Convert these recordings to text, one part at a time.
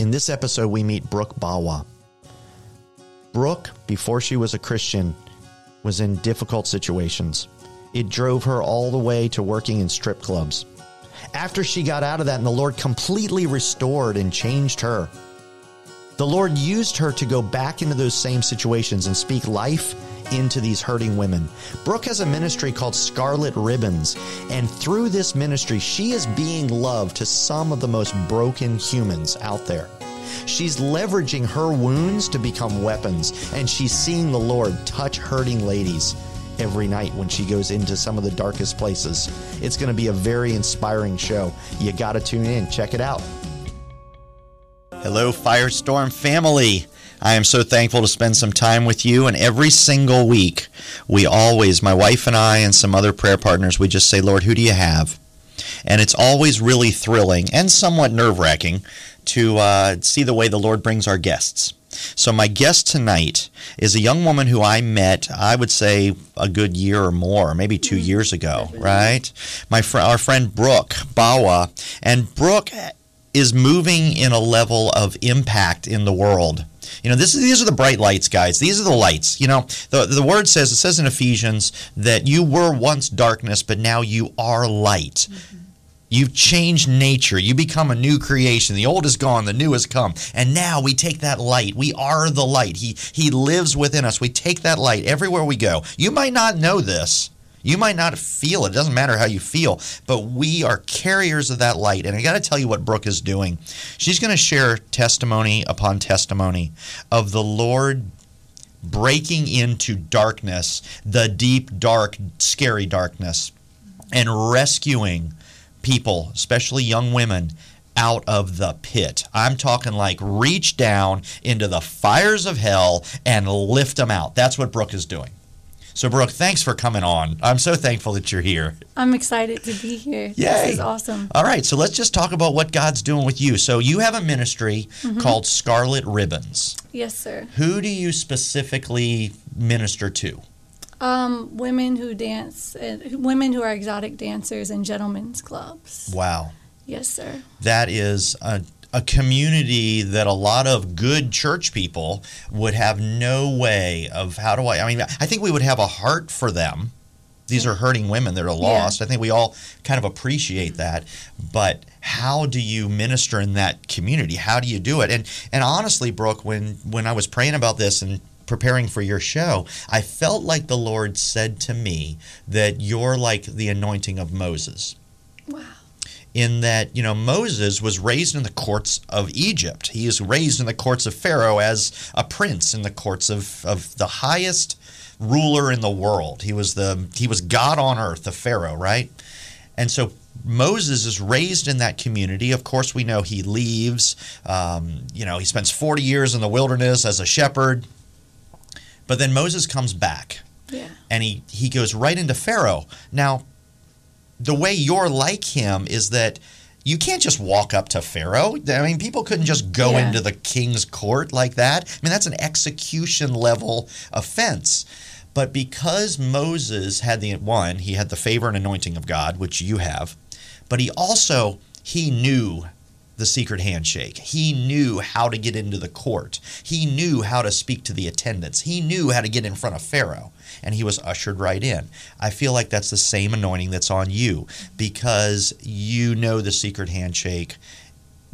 In this episode, we meet Brooke Bawa. Brooke, before she was a Christian, was in difficult situations. It drove her all the way to working in strip clubs. After she got out of that, and the Lord completely restored and changed her, the Lord used her to go back into those same situations and speak life into these hurting women. Brooke has a ministry called Scarlet Ribbons, and through this ministry, she is being loved to some of the most broken humans out there. She's leveraging her wounds to become weapons, and she's seeing the Lord touch hurting ladies every night when she goes into some of the darkest places. It's going to be a very inspiring show. You got to tune in. Check it out. Hello, Firestorm family. I am so thankful to spend some time with you. And every single week, we always, my wife and I, and some other prayer partners, we just say, Lord, who do you have? And it's always really thrilling and somewhat nerve wracking to uh, see the way the Lord brings our guests. So, my guest tonight is a young woman who I met, I would say, a good year or more, maybe 2 mm-hmm. years ago, right? My fr- our friend Brooke Bawa. And Brooke is moving in a level of impact in the world. You know, this is, these are the bright lights, guys. These are the lights. You know, the, the word says, it says in Ephesians that you were once darkness, but now you are light. Mm-hmm. You've changed nature. You become a new creation. The old is gone, the new has come. And now we take that light. We are the light. He he lives within us. We take that light everywhere we go. You might not know this. You might not feel it. It doesn't matter how you feel, but we are carriers of that light. And I got to tell you what Brooke is doing. She's going to share testimony upon testimony of the Lord breaking into darkness, the deep, dark, scary darkness, and rescuing people, especially young women, out of the pit. I'm talking like reach down into the fires of hell and lift them out. That's what Brooke is doing. So, Brooke, thanks for coming on. I'm so thankful that you're here. I'm excited to be here. Yay. This is awesome. All right, so let's just talk about what God's doing with you. So, you have a ministry mm-hmm. called Scarlet Ribbons. Yes, sir. Who do you specifically minister to? Um, women who dance, uh, women who are exotic dancers in gentlemen's clubs. Wow. Yes, sir. That is a, a community that a lot of good church people would have no way of how do I? I mean, I think we would have a heart for them. These are hurting women that are lost. Yeah. I think we all kind of appreciate that. But how do you minister in that community? How do you do it? And and honestly, Brooke, when when I was praying about this and preparing for your show, I felt like the Lord said to me that you're like the anointing of Moses. Wow. In that, you know, Moses was raised in the courts of Egypt. He is raised in the courts of Pharaoh as a prince in the courts of, of the highest ruler in the world. He was the he was God on earth, the Pharaoh, right? And so Moses is raised in that community. Of course, we know he leaves. Um, you know, he spends 40 years in the wilderness as a shepherd. But then Moses comes back. Yeah. And he, he goes right into Pharaoh. Now, the way you're like him is that you can't just walk up to Pharaoh. I mean, people couldn't just go yeah. into the king's court like that. I mean, that's an execution level offense. But because Moses had the one, he had the favor and anointing of God, which you have, but he also he knew the secret handshake. He knew how to get into the court. He knew how to speak to the attendants. He knew how to get in front of Pharaoh, and he was ushered right in. I feel like that's the same anointing that's on you because you know the secret handshake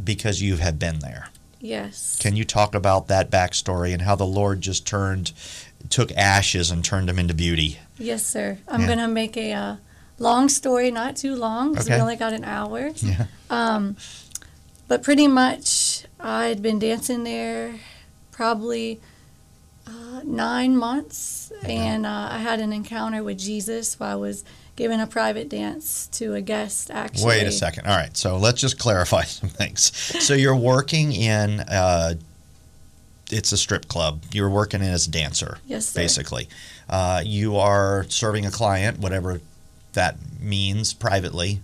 because you have been there. Yes. Can you talk about that backstory and how the Lord just turned, took ashes and turned them into beauty? Yes, sir. I'm yeah. going to make a uh, long story, not too long, because okay. we only got an hour. Yeah. Um, but pretty much, I'd been dancing there probably uh, nine months, and uh, I had an encounter with Jesus while I was giving a private dance to a guest. Actually, wait a second. All right, so let's just clarify some things. So you're working in. Uh, it's a strip club. You're working in as a dancer. Yes, sir. Basically, uh, you are serving a client, whatever that means, privately.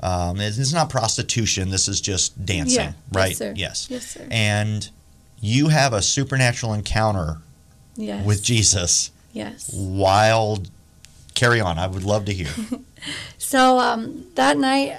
Um, it's not prostitution. This is just dancing, yeah. right? Yes, sir. Yes. yes, sir. And you have a supernatural encounter yes. with Jesus. Yes. Wild. Carry on. I would love to hear. so um, that night,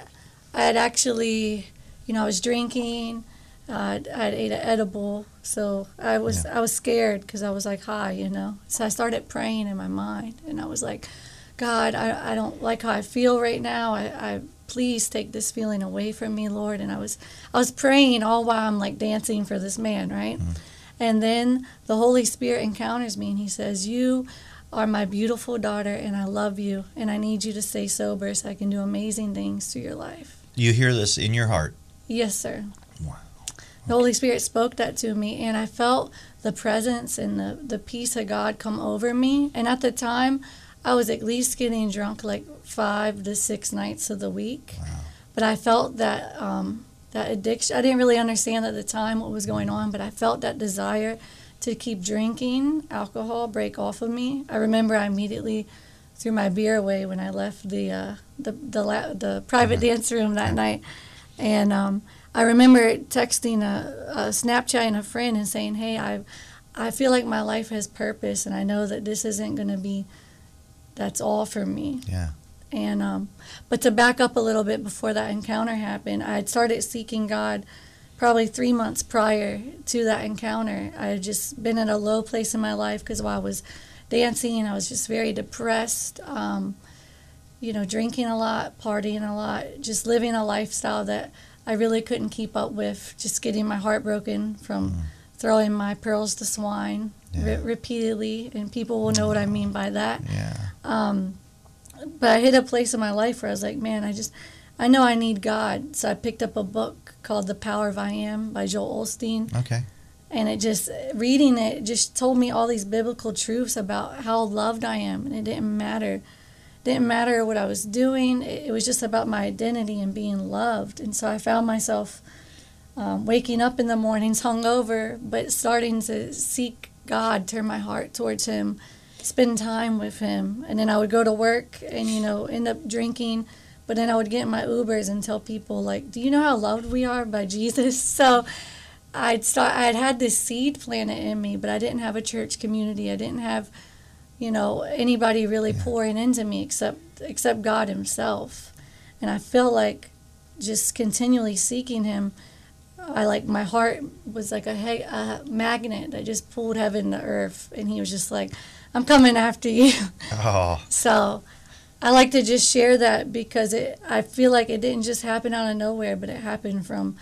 I had actually, you know, I was drinking. I I ate an edible, so I was Yeah. I was scared because I was like high, you know. So I started praying in my mind, and I was like, God, I, I don't like how I feel right now. I, I please take this feeling away from me, Lord. And I was I was praying all while I'm like dancing for this man, right? Mm-hmm. And then the Holy Spirit encounters me, and He says, "You." Are my beautiful daughter, and I love you, and I need you to stay sober so I can do amazing things through your life. You hear this in your heart. Yes, sir. Wow. The Holy Spirit spoke that to me, and I felt the presence and the, the peace of God come over me. And at the time, I was at least getting drunk like five to six nights of the week. Wow. But I felt that um, that addiction. I didn't really understand at the time what was going on, but I felt that desire to keep drinking alcohol break off of me. I remember I immediately threw my beer away when I left the uh, the the, la- the private dance room that night, and um, I remember texting a, a Snapchat and a friend and saying, "Hey, I I feel like my life has purpose, and I know that this isn't going to be that's all for me." Yeah. And um, but to back up a little bit before that encounter happened, I had started seeking God probably three months prior to that encounter. I had just been in a low place in my life because while I was dancing, I was just very depressed. Um, you know, drinking a lot, partying a lot, just living a lifestyle that I really couldn't keep up with. Just getting my heart broken from throwing my pearls to swine re- repeatedly, and people will know what I mean by that Yeah. um, but I hit a place in my life where I was like, man, I just, I know I need God. So I picked up a book called The Power of I Am by Joel Osteen. Okay. And it just, reading it, just told me all these biblical truths about how loved I am. And it didn't matter. Didn't matter what I was doing. It it was just about my identity and being loved. And so I found myself um, waking up in the mornings hungover, but starting to seek God, turn my heart towards Him, spend time with Him. And then I would go to work and, you know, end up drinking. But then I would get in my Ubers and tell people, like, do you know how loved we are by Jesus? So I'd start, I'd had this seed planted in me, but I didn't have a church community. I didn't have, you know, anybody really Yeah. pouring into me except, except God Himself. And I feel like just continually seeking Him, I like my heart was like a, he- a magnet that just pulled heaven to earth, and He was just like, "I'm coming after you." Oh. so, I like to just share that because it. I feel like it didn't just happen out of nowhere, but it happened from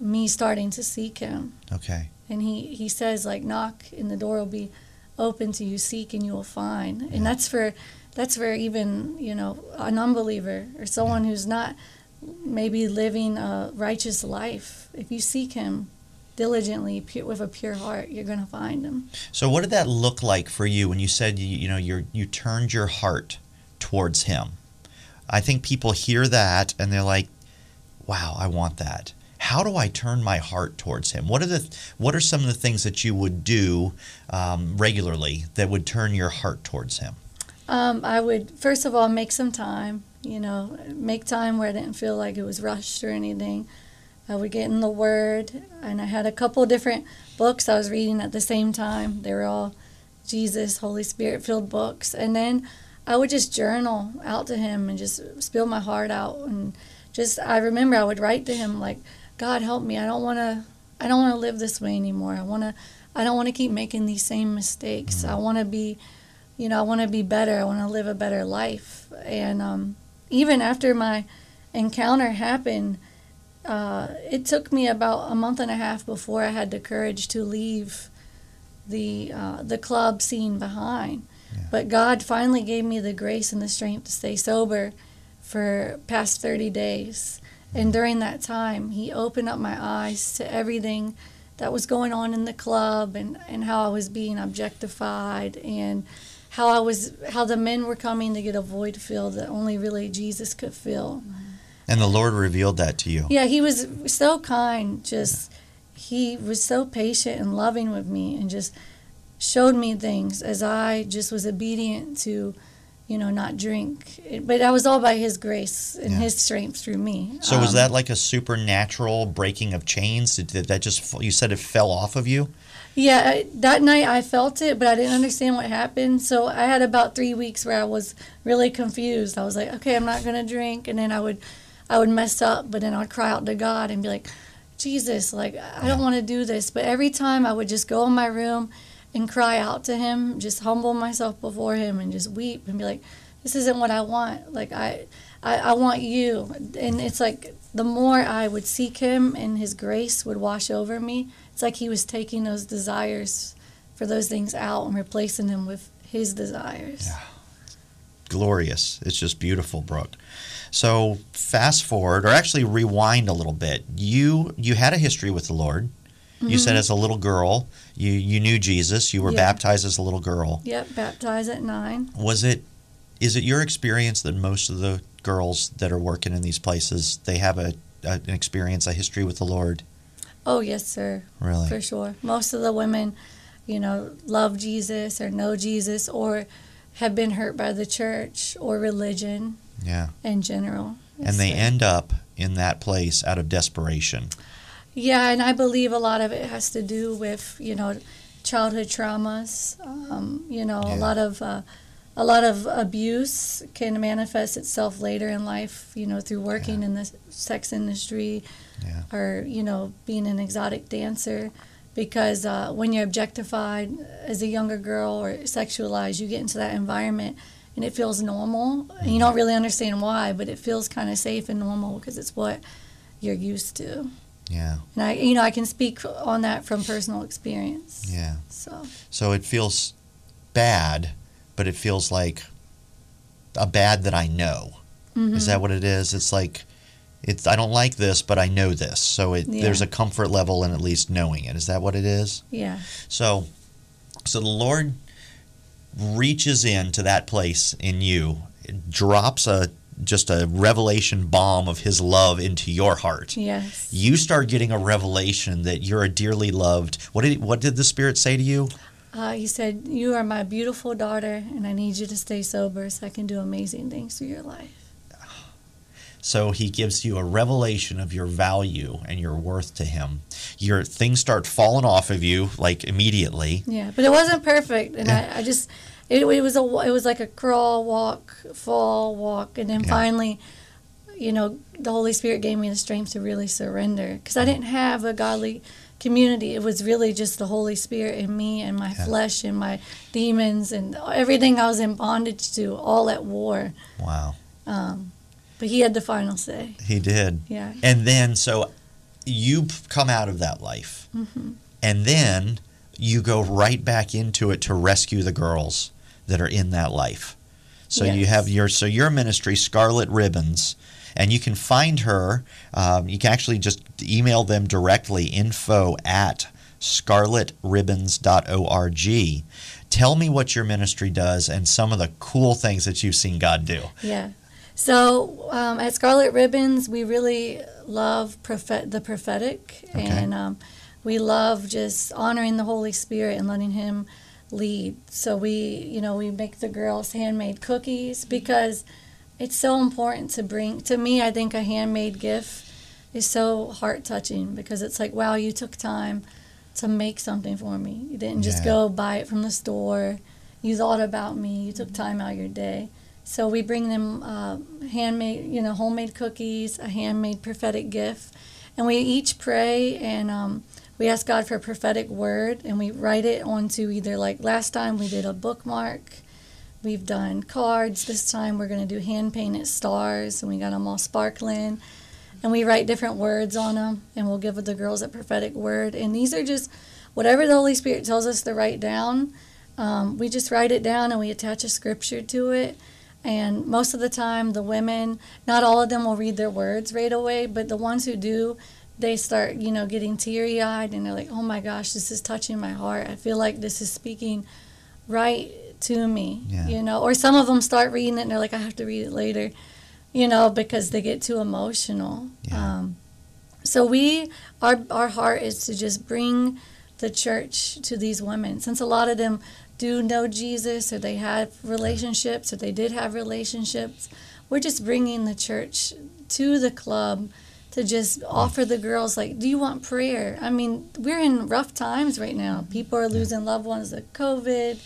me starting to seek Him, Okay. and He He says like, "Knock, and the door will be open to you. Seek, and you will find." And that's for that's for even you know an unbeliever or someone who's not maybe living a righteous life. If you seek Him diligently, with a pure heart, you're going to find Him. So what did that look like for you when you said you, you know you you turned your heart towards him? I think people hear that and they're like, "Wow, I want that." How do I turn my heart towards him? What are the what are some of the things that you would do um, regularly that would turn your heart towards him? Um, I would first of all make some time. You know, make time where I didn't feel like it was rushed or anything. I would get in the Word, and I had a couple different books I was reading at the same time. They were all Jesus, Holy Spirit filled books, and then I would just journal out to Him and just spill my heart out. And just I remember I would write to Him like, God help me. I don't want to. I don't want to live this way anymore. I want to. I don't want to keep making these same mistakes. I want to be you know, I want to be better. I want to live a better life. And um, even after my encounter happened, uh, it took me about a month and a half before I had the courage to leave the uh, the club scene behind. Yeah. But God finally gave me the grace and the strength to stay sober for past 30 days. And during that time, He opened up my eyes to everything that was going on in the club and, and how I was being objectified and how I was how the men were coming to get a void filled that only really Jesus could fill. And the Lord revealed that to you. Yeah, he was so kind. Just he was so patient and loving with me, and just showed me things as I just was obedient to, you know, not drink. But that was all by His grace and Yeah. His strength through me. So was Um, that like a supernatural breaking of chains? Did that just you said it fell off of you? Yeah, I- that night I felt it, but I didn't understand what happened. So I had about three weeks where I was really confused. I was like, okay, I'm not gonna drink, and then I would, I would mess up, but then I'd cry out to God and be like, Jesus, like I don't want to do this. But every time I would just go in my room and cry out to him, just humble myself before him and just weep and be like, This isn't what I want. Like I I, I want you. And it's like the more I would seek him and his grace would wash over me, it's like he was taking those desires for those things out and replacing them with his desires. Yeah. Glorious. It's just beautiful, Brooke. So fast forward, or actually rewind a little bit. You you had a history with the Lord. You said mm-hmm. as a little girl, you you knew Jesus. You were Yeah. baptized as a little girl. Yep, baptized at nine. Was it? Is it your experience that most of the girls that are working in these places they have a, a an experience, a history with the Lord? Oh yes, sir. Really? For sure. Most of the women, you know, love Jesus or know Jesus or have been hurt by the church or religion Yeah. in general. And they So- end up in that place out of desperation. Yeah, and I believe a lot of it has to do with you know childhood traumas. Um, you know, Yeah. a lot of uh, a lot of abuse can manifest itself later in life. You know, through working in the sex industry Yeah. or you know being an exotic dancer. Because uh, when you're objectified as a younger girl or sexualized, you get into that environment and it feels normal. And you don't really understand why, but it feels kind of safe and normal because it's what you're used to. Yeah. And I, you know, I can speak on that from personal experience. Yeah. So So it feels bad, but it feels like a bad that I know. Mm-hmm. Is that what it is? It's like it's I don't like this, but I know this. So it, Yeah. there's a comfort level in at least knowing it. Is that what it is? yeah, So so the Lord reaches into that place in you, drops a just a revelation bomb of his love into your heart. yes, You start getting a revelation that you're a dearly loved. What did what did the Spirit say to you? uh, he said, "You are my beautiful daughter, and I need you to stay sober so I can do amazing things through your life." So he gives you a revelation of your value and your worth to him. Your things start falling off of you like immediately. Yeah, but it wasn't perfect, and I, I just it, it was a it was like a crawl, walk, fall, walk, and then Yeah. finally, you know, the Holy Spirit gave me the strength to really surrender because I didn't have a godly community. It was really just the Holy Spirit in me and my Yeah. flesh and my demons and everything I was in bondage to, all at war. Wow. Um, but He had the final say. He did. Yeah. And then so you come out of that life. Mm-hmm. And then you go right back into it to rescue the girls that are in that life. So you have your so your ministry Scarlet Ribbons and you can find her um, you can actually just email them directly info at scarletribbons.org tell me what your ministry does and some of the cool things that you've seen god do Yeah. So um, at Scarlet Ribbons, we really love prophet- the prophetic, Okay. and um, we love just honoring the Holy Spirit and letting Him lead. So we, you know, we make the girls handmade cookies because it's so important to bring. To me, I think a handmade gift is so heart touching because it's like, wow, you took time to make something for me. You didn't just Yeah. go buy it from the store. You thought about me. You took time out of your day. So we bring them uh, handmade, you know, homemade cookies, a handmade prophetic gift, and we each pray and um, we ask God for a prophetic word, and we write it onto either like last time we did a bookmark. We've done cards. This time we're going to do hand painted stars, and we got them all sparkling. And we write different words on them, and we'll give the girls a prophetic word. And these are just whatever the Holy Spirit tells us to write down. Um, we just write it down and we attach a scripture to it. And most of the time, the women, not all of them will read their words right away, but the ones who do, they start, you know, getting teary eyed and they're like, oh my gosh, this is touching my heart. I feel like this is speaking right to me, Yeah. you know. Or some of them start reading it and they're like, I have to read it later, you know, because they get too emotional. Yeah. Um, so we, our, our heart is to just bring the church to these women, since a lot of them do know Jesus or they have relationships or they did have relationships. We're just bringing the church to the club to just offer the girls like, do you want prayer? I mean, we're in rough times right now. People are losing loved ones to COVID.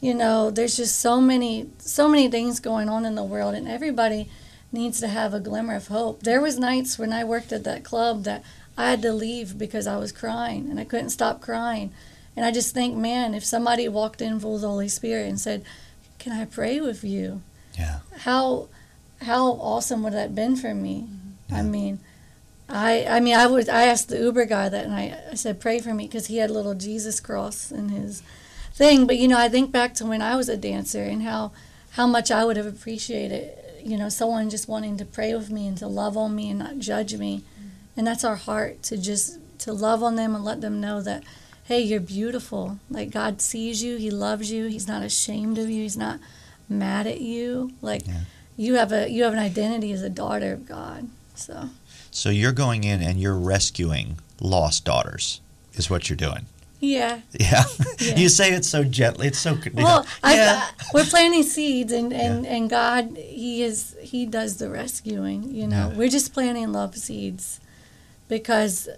You know, there's just so many so many things going on in the world and everybody needs to have a glimmer of hope. There was nights when I worked at that club that I had to leave because I was crying and I couldn't stop crying. And I just think, man, if somebody walked in full of the Holy Spirit and said, "Can I pray with you?" Yeah. How how awesome would that have been for me? Mm-hmm. Yeah. I mean, I I mean I was I asked the Uber guy that and I, I said pray for me because he had a little Jesus cross in his thing. But you know I think back to when I was a dancer and how how much I would have appreciated you know someone just wanting to pray with me and to love on me and not judge me, mm-hmm. and that's our heart to just to love on them and let them know that hey you're beautiful like God sees you He loves you He's not ashamed of you He's not mad at you like. Yeah. You have a you have an identity as a daughter of God. So So you're going in and you're rescuing lost daughters, is what you're doing. yeah, Yeah. Yeah. you say it so gently. It's so good. Well, yeah. I, we're planting seeds, and, and, and God, He is He does the rescuing. You know, Yeah. we're just planting love seeds, because,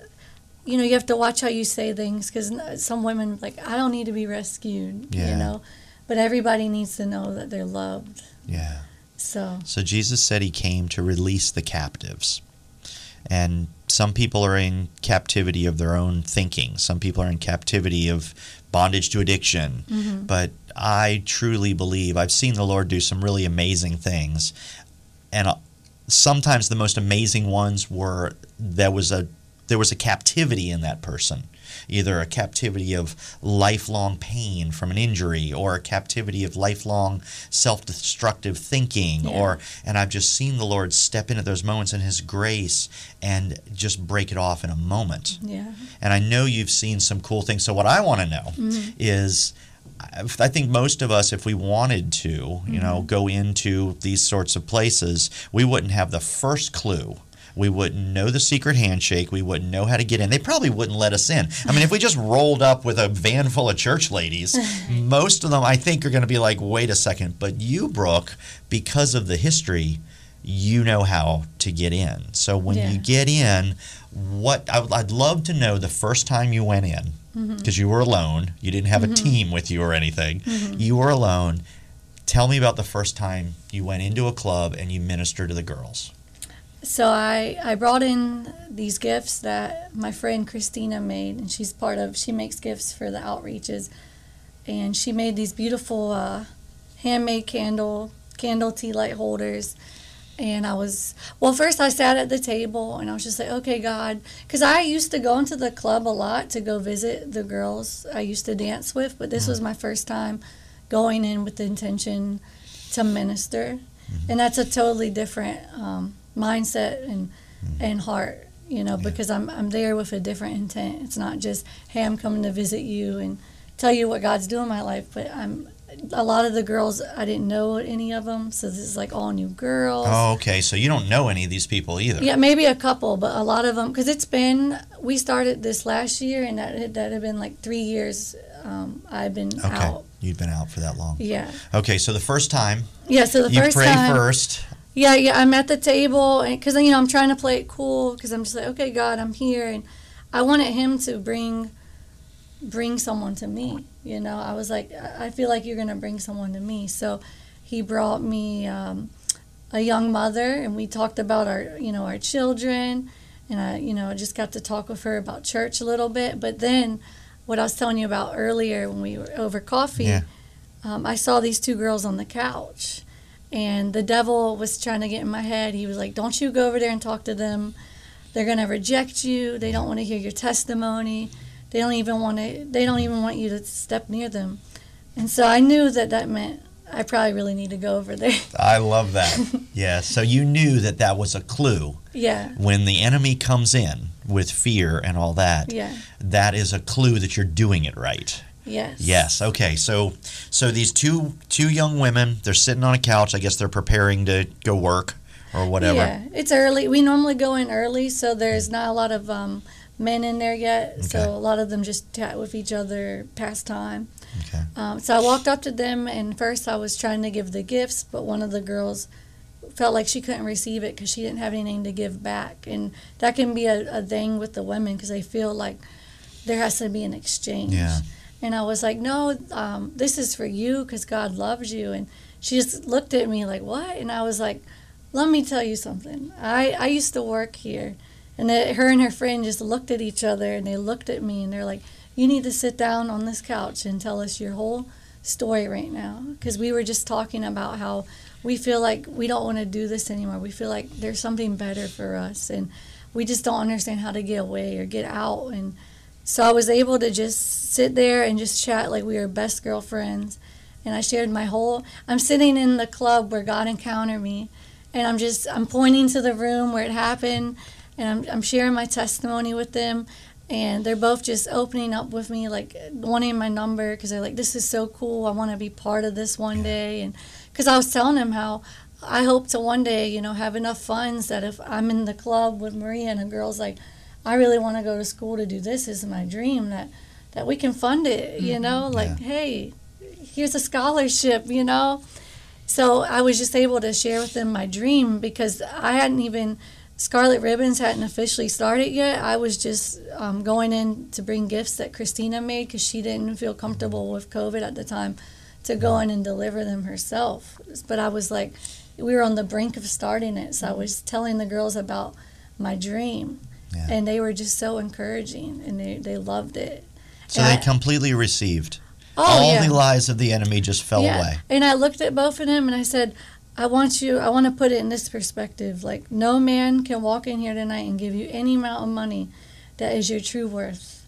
you know, you have to watch how you say things, because some women like I don't need to be rescued. Yeah. You know, but everybody needs to know that they're loved. yeah. So So Jesus said he came to release the captives. And some people are in captivity of their own thinking. Some people are in captivity of bondage to addiction. But I truly believe I've seen the Lord do some really amazing things. And uh, sometimes the most amazing ones were there was a there was a captivity in that person either a captivity of lifelong pain from an injury or a captivity of lifelong self-destructive thinking Yeah. or and I've just seen the Lord step into those moments in his grace and just break it off in a moment. yeah, And I know you've seen some cool things. So what I want to know mm-hmm. is I I think most of us, if we wanted to, you know, mm-hmm. go into these sorts of places, we wouldn't have the first clue. We wouldn't know the secret handshake. We wouldn't know how to get in. They probably wouldn't let us in. I mean, if we just rolled up with a van full of church ladies, most of them, I think, are going to be like, wait a second. But you, Brooke, because of the history, you know how to get in. So when Yeah. you get in, what I would- I'd love to know the first time you went in mm-hmm. because you were alone. You didn't have a mm-hmm. team with you or anything. Mm-hmm. You were alone. Tell me about the first time you went into a club and you ministered to the girls. So I, I brought in these gifts that my friend Christina made, and she's part of. She makes gifts for the outreaches, and she made these beautiful uh, handmade candle candle tea light holders. And I was well. First, I sat at the table, and I was just like, "Okay, God," because I used to go into the club a lot to go visit the girls I used to dance with, but this was my first time going in with the intention to minister, and that's a totally different um, mindset and and heart, you know, because I'm I'm there with a different intent. It's not just, "Hey, I'm coming to visit you and tell you what God's doing in my life," but I'm a lot of the girls I didn't know any of them, so this is like all new girls. Oh, okay. So you don't know any of these people either. Yeah, maybe a couple, but a lot of them because it's been we started this last year, and that had- that had been like three years. Um, I've been Okay. out. You've been out for that long. Yeah, Okay. So the first time yeah. So the you first pray time, first. Yeah, yeah. I'm at the table, and because you know I'm trying to play it cool because I'm just like, okay, God, I'm here, and I wanted Him to bring bring someone to me. You know, I was like, I I feel like you're gonna bring someone to me. So He brought me um, a young mother, and we talked about our, you know, our children, and I, you know, I just got to talk with her about church a little bit. But then, what I was telling you about earlier when we were over coffee, Yeah. um, I saw these two girls on the couch, and the devil was trying to get in my head. He was like, "Don't you go over there and talk to them. They're gonna reject you. They don't want to hear your testimony. They don't even want to. They don't even want you to step near them." And so I knew that that meant I probably really need to go over there. I love that. yeah. So you knew that that was a clue yeah, when the enemy comes in with fear and all that. yeah, That is a clue that you're doing it right. Yes, Yes. Okay. So so these two two young women, they're sitting on a couch. I guess they're preparing to go work or whatever. Yeah, it's early. We normally go in early, so there's not a lot of um, men in there yet. Okay. So a lot of them just chat with each other, pass time. Okay. Um, so I walked up to them, and first I was trying to give the gifts, but one of the girls felt like she couldn't receive it because she didn't have anything to give back, and that can be a, a thing with the women because they feel like there has to be an exchange. Yeah. And I was like, no, um, this is for you because God loves you. And she just looked at me like, what? And I was like, let me tell you something. I, I used to work here, And that her and her friend just looked at each other and they looked at me and they're like, "You need to sit down on this couch and tell us your whole story right now." Because we were just talking about how we feel like we don't want to do this anymore. We feel like there's something better for us, and we just don't understand how to get away or get out. And so I was able to just sit there and just chat like we were best girlfriends. And I shared my whole. I'm sitting in the club where God encountered me, and I'm just I'm pointing to the room where it happened, and I'm I'm sharing my testimony with them, and they're both just opening up with me, like wanting my number because they're like, "This is so cool. I want to be part of this one day." And because I was telling them how I hope to one day, you know, have enough funds that if I'm in the club with Maria and a girl's like, I really want to go to school to do this. this is my dream that that we can fund it. You mm-hmm. know, like Yeah. hey, here's a scholarship. You know. So I was just able to share with them my dream because I hadn't even Scarlet Ribbons hadn't officially started yet. I was just um, going in to bring gifts that Christina made because she didn't feel mm-hmm. comfortable with COVID at the time to go in and deliver them herself. But I was like, we were on the brink of starting it, so I mm-hmm. was telling the girls about my dream, Yeah. and they were just so encouraging, and they they loved it. So And they I- completely received. Oh All yeah. the lies of the enemy just fell yeah. away. And I looked at both of them and I said, I want you, I want to put it in this perspective. Like, no man can walk in here tonight and give you any amount of money that is your true worth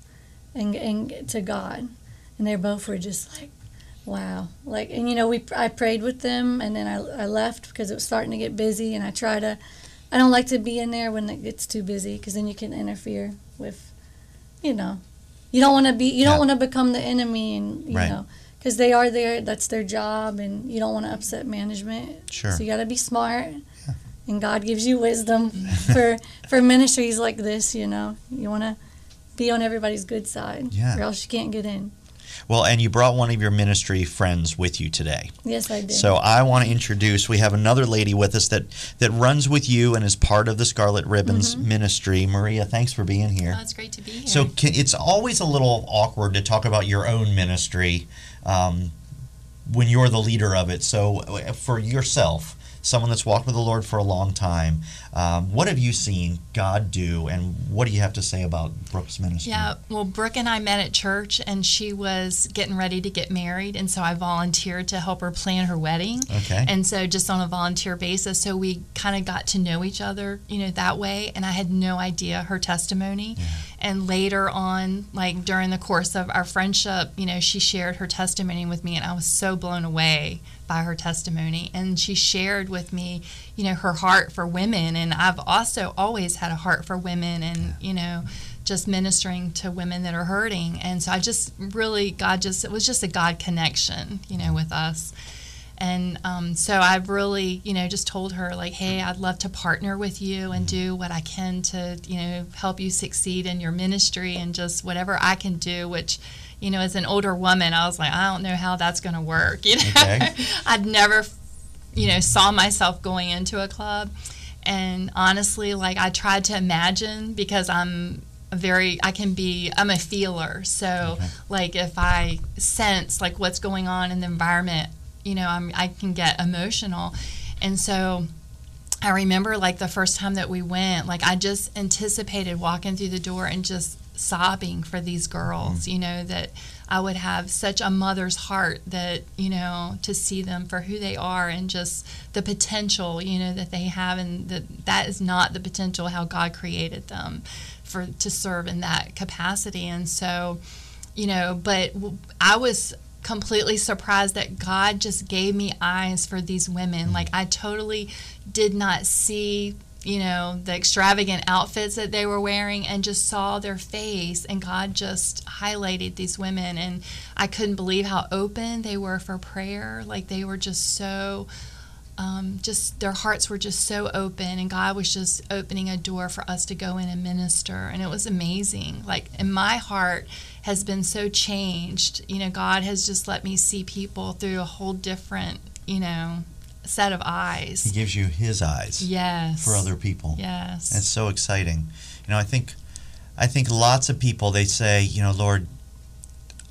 and, and to God. And they both were just like, wow. Like, and you know, we I prayed with them and then I, I left because it was starting to get busy. And I try to, I don't like to be in there when it gets too busy because then you can interfere with, you know, you don't want to be, you Yeah. don't want to become the enemy and, you Right. know, because they are there. That's their job, and you don't want to upset management. Sure. So you got to be smart, and God gives you wisdom for for ministries like this. You know, you want to be on everybody's good side, Yeah. or else you can't get in. Well, and you brought one of your ministry friends with you today. Yes, I did. So I want to introduce. We have another lady with us that that runs with you and is part of the Scarlet Ribbons Mm-hmm. ministry. Maria, thanks for being here. Oh, it's great to be here. So can, it's always a little awkward to talk about your own ministry um, when you're the leader of it. So uh, for yourself, someone that's walked with the Lord for a long time, um, what have you seen God do, and what do you have to say about Brooke's ministry? yeah, well, Brooke and I met at church, and she was getting ready to get married, and so I volunteered to help her plan her wedding. Okay. And so, just on a volunteer basis, so we kind of got to know each other, you know, that way. And I had no idea her testimony. Yeah. And later on, like during the course of our friendship, you know, she shared her testimony with me, and I was so blown away by her testimony. And she shared with me, you know, her heart for women. And I've also always had a heart for women and, you know, just ministering to women that are hurting. And so I just really, God just, it was just a God connection, you know, with us. And um, so I've really, you know, just told her, like, hey, I'd love to partner with you and do what I can to, you know, help you succeed in your ministry and just whatever I can do, which, you know, as an older woman, I was like, I don't know how that's going to work. You know, Okay. I'd never, you know, saw myself going into a club. And honestly, like, I tried to imagine because I'm a very, I can be, I'm a feeler. So, Okay. like, if I sense, like, what's going on in the environment, you know, I'm, I can get emotional. And so, I remember like the first time that we went, like I just anticipated walking through the door and just sobbing for these girls, mm. you know, that I would have such a mother's heart that, you know, to see them for who they are and just the potential, you know, that they have and that that is not the potential how God created them for to serve in that capacity. And so, you know, but I was completely surprised that God just gave me eyes for these women. Mm-hmm. Like I totally did not see, you know, the extravagant outfits that they were wearing and just saw their face. And God just highlighted these women. And I couldn't believe how open they were for prayer. Like they were just so um, just their hearts were just so open. And god was just opening a door for us to go in and minister. And it was amazing. Like and my heart has been so changed. You know god has just let me see people through a whole different you know set of eyes. He gives you His eyes yes for other people. yes It's so exciting. You know, I think, I think lots of people they say, you know, Lord,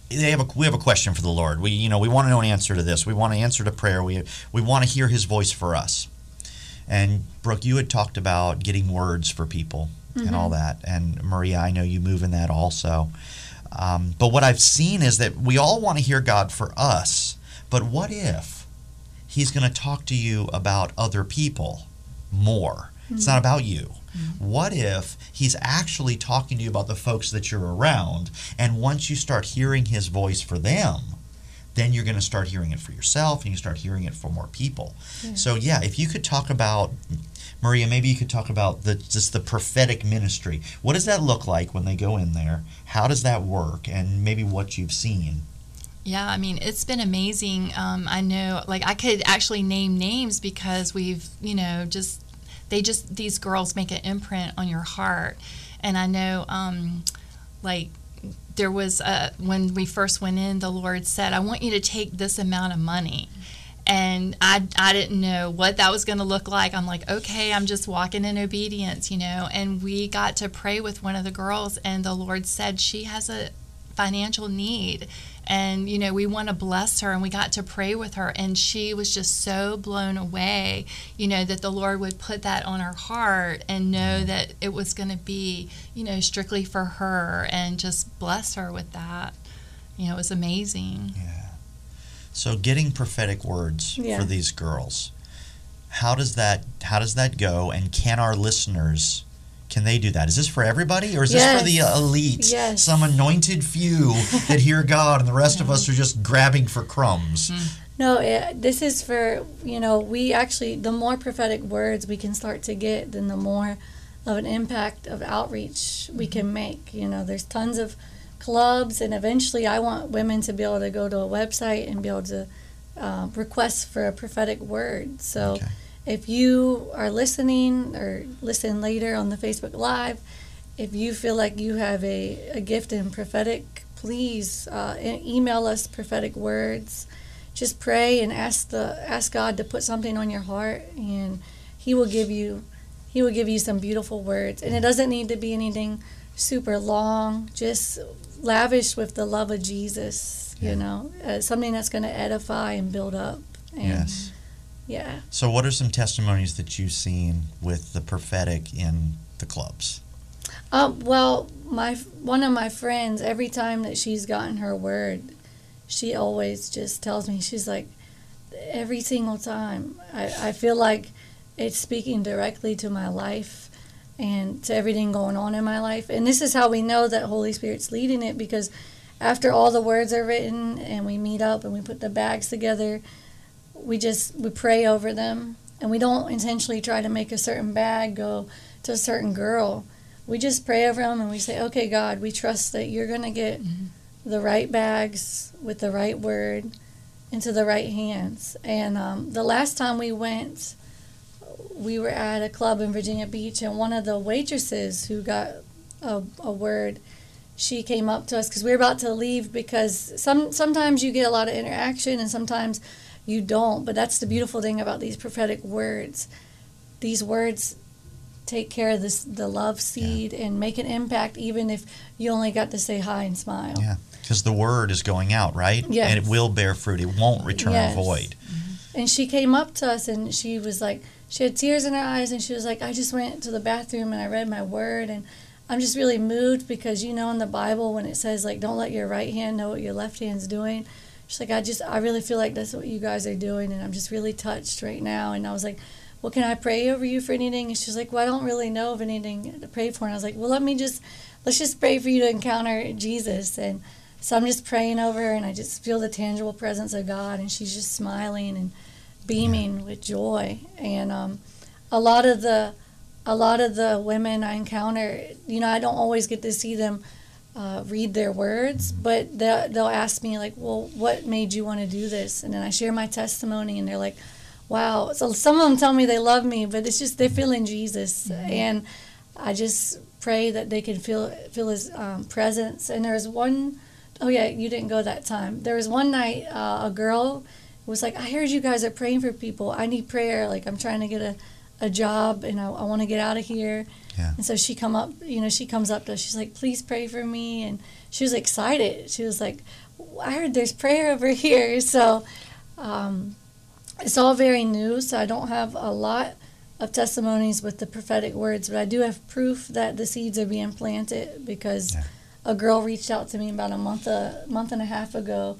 they have a we have a question for the Lord. We you know we want to know an answer to this. We want an answer to prayer. We we want to hear His voice for us. And Brooke, you had talked about getting words for people and all that. And Maria, I know you move in that also. Um, but what I've seen is that we all want to hear God for us. But what if He's going to talk to you about other people more? It's not about you. Mm-hmm. What if he's actually talking to you about the folks that you're around? And once you start hearing his voice for them, then you're going to start hearing it for yourself and you start hearing it for more people. So, yeah, if you could talk about, Maria, maybe you could talk about the just the prophetic ministry. What does that look like when they go in there? How does that work? And maybe what you've seen. Yeah, I mean, it's been amazing. Um, I know, like, I could actually name names because we've, you know, just, they just, these girls make an imprint on your heart. And I know, um, like, there was a, when we first went in, the Lord said, I want you to take this amount of money. And I, I didn't know what that was going to look like. I'm like, okay, I'm just walking in obedience, you know. And we got to pray with one of the girls, and the Lord said she has a financial need and you know we want to bless her and we got to pray with her and she was just so blown away you know that the lord would put that on her heart and know mm-hmm. that it was going to be you know strictly for her and just bless her with that you know it was amazing Yeah. So getting prophetic words Yeah. for these girls. How does that how does that go and can our listeners can they do that? Is this for everybody or is this for the uh, elite? Yes. Some anointed few that hear God and the rest of us are just grabbing for crumbs. Hmm. No, it, this is for, you know, we actually, the more prophetic words we can start to get, then the more of an impact of outreach we hmm. can make. You know, there's tons of clubs, and eventually I want women to be able to go to a website and be able to uh, request for a prophetic word. So Okay. If you are listening or listen later on the Facebook Live, if you feel like you have a, a gift in prophetic, please uh, email us prophetic words just pray and ask the ask God to put something on your heart and he will give you he will give you some beautiful words and it doesn't need to be anything super long just lavish with the love of Jesus Yeah. you know uh, something that's going to edify and build up and Yes. Yeah So what are some testimonies that you've seen with the prophetic in the clubs? Um, well, my one of my friends, every time that she's gotten her word, she always just tells me she's like, every single time I, I feel like it's speaking directly to my life and to everything going on in my life. And this is how we know that Holy Spirit's leading it because after all the words are written and we meet up and we put the bags together, we just we pray over them. And we don't intentionally try to make a certain bag go to a certain girl. We just pray over them and we say, okay, God, we trust that you're going to get the right bags with the right word into the right hands. And um, the last time we went, we were at a club in Virginia Beach, and one of the waitresses who got a, a word, she came up to us because we were about to leave because some sometimes you get a lot of interaction and sometimes you don't. But that's the beautiful thing about these prophetic words. These words take care of this the love seed and make an impact even if you only got to say hi and smile. Yeah. Because the word is going out, right? Yes. And it will bear fruit. It won't return Yes. void. And she came up to us and she was like, she had tears in her eyes and she was like, I just went to the bathroom and I read my word and I'm just really moved because you know in the Bible when it says like don't let your right hand know what your left hand's doing. She's like, I just I really feel like that's what you guys are doing and I'm just really touched right now. And I was like, Well, can I pray over you for anything? And she's like, Well, I don't really know of anything to pray for. And I was like, Well, let me just let's just pray for you to encounter Jesus and so I'm just praying over her and I just feel the tangible presence of God and she's just smiling and beaming with joy. And um, a lot of the a lot of the women I encounter, you know, I don't always get to see them uh, read their words, but they'll, they'll ask me like, "Well, what made you want to do this?" And then I share my testimony, and they're like, "Wow!" So some of them tell me they love me, but it's just they're feeling Jesus, and I just pray that they can feel feel His um, presence. And there was one oh yeah, you didn't go that time. There was one night uh, a girl was like, I heard you guys are praying for people. I need prayer. Like I'm trying to get a, a job and I, I want to get out of here. Yeah. And so she come up, you know, she comes up to us. She's like, please pray for me. And she was excited. She was like, I heard there's prayer over here. So um, it's all very new. So I don't have a lot of testimonies with the prophetic words, but I do have proof that the seeds are being planted because Yeah. a girl reached out to me about a month a month and a half ago,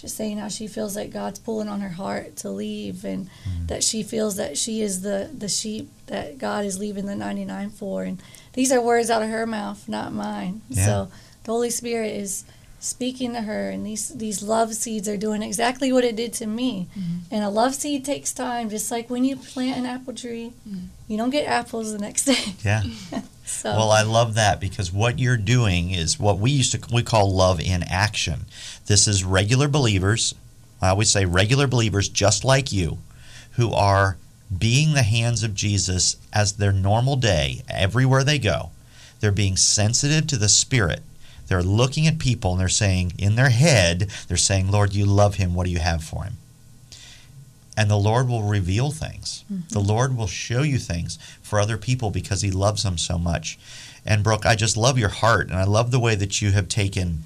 just saying how she feels like God's pulling on her heart to leave, and Mm-hmm. that she feels that she is the the sheep that God is leaving the ninety nine for, and these are words out of her mouth, not mine. Yeah. So the Holy Spirit is speaking to her and these these love seeds are doing exactly what it did to me and a love seed takes time just like when you plant an apple tree you don't get apples the next day Yeah. so Well, I love that because what you're doing is what we used to we call love in action. This is regular believers. I always say regular believers just like you who are being the hands of Jesus as their normal day everywhere they go. They're being sensitive to the spirit. They're looking at people and they're saying in their head, they're saying, "Lord, you love him. What do you have for him?" And the Lord will reveal things. Mm-hmm. The Lord will show you things for other people because He loves them so much. And Brooke, I just love your heart, and I love the way that you have taken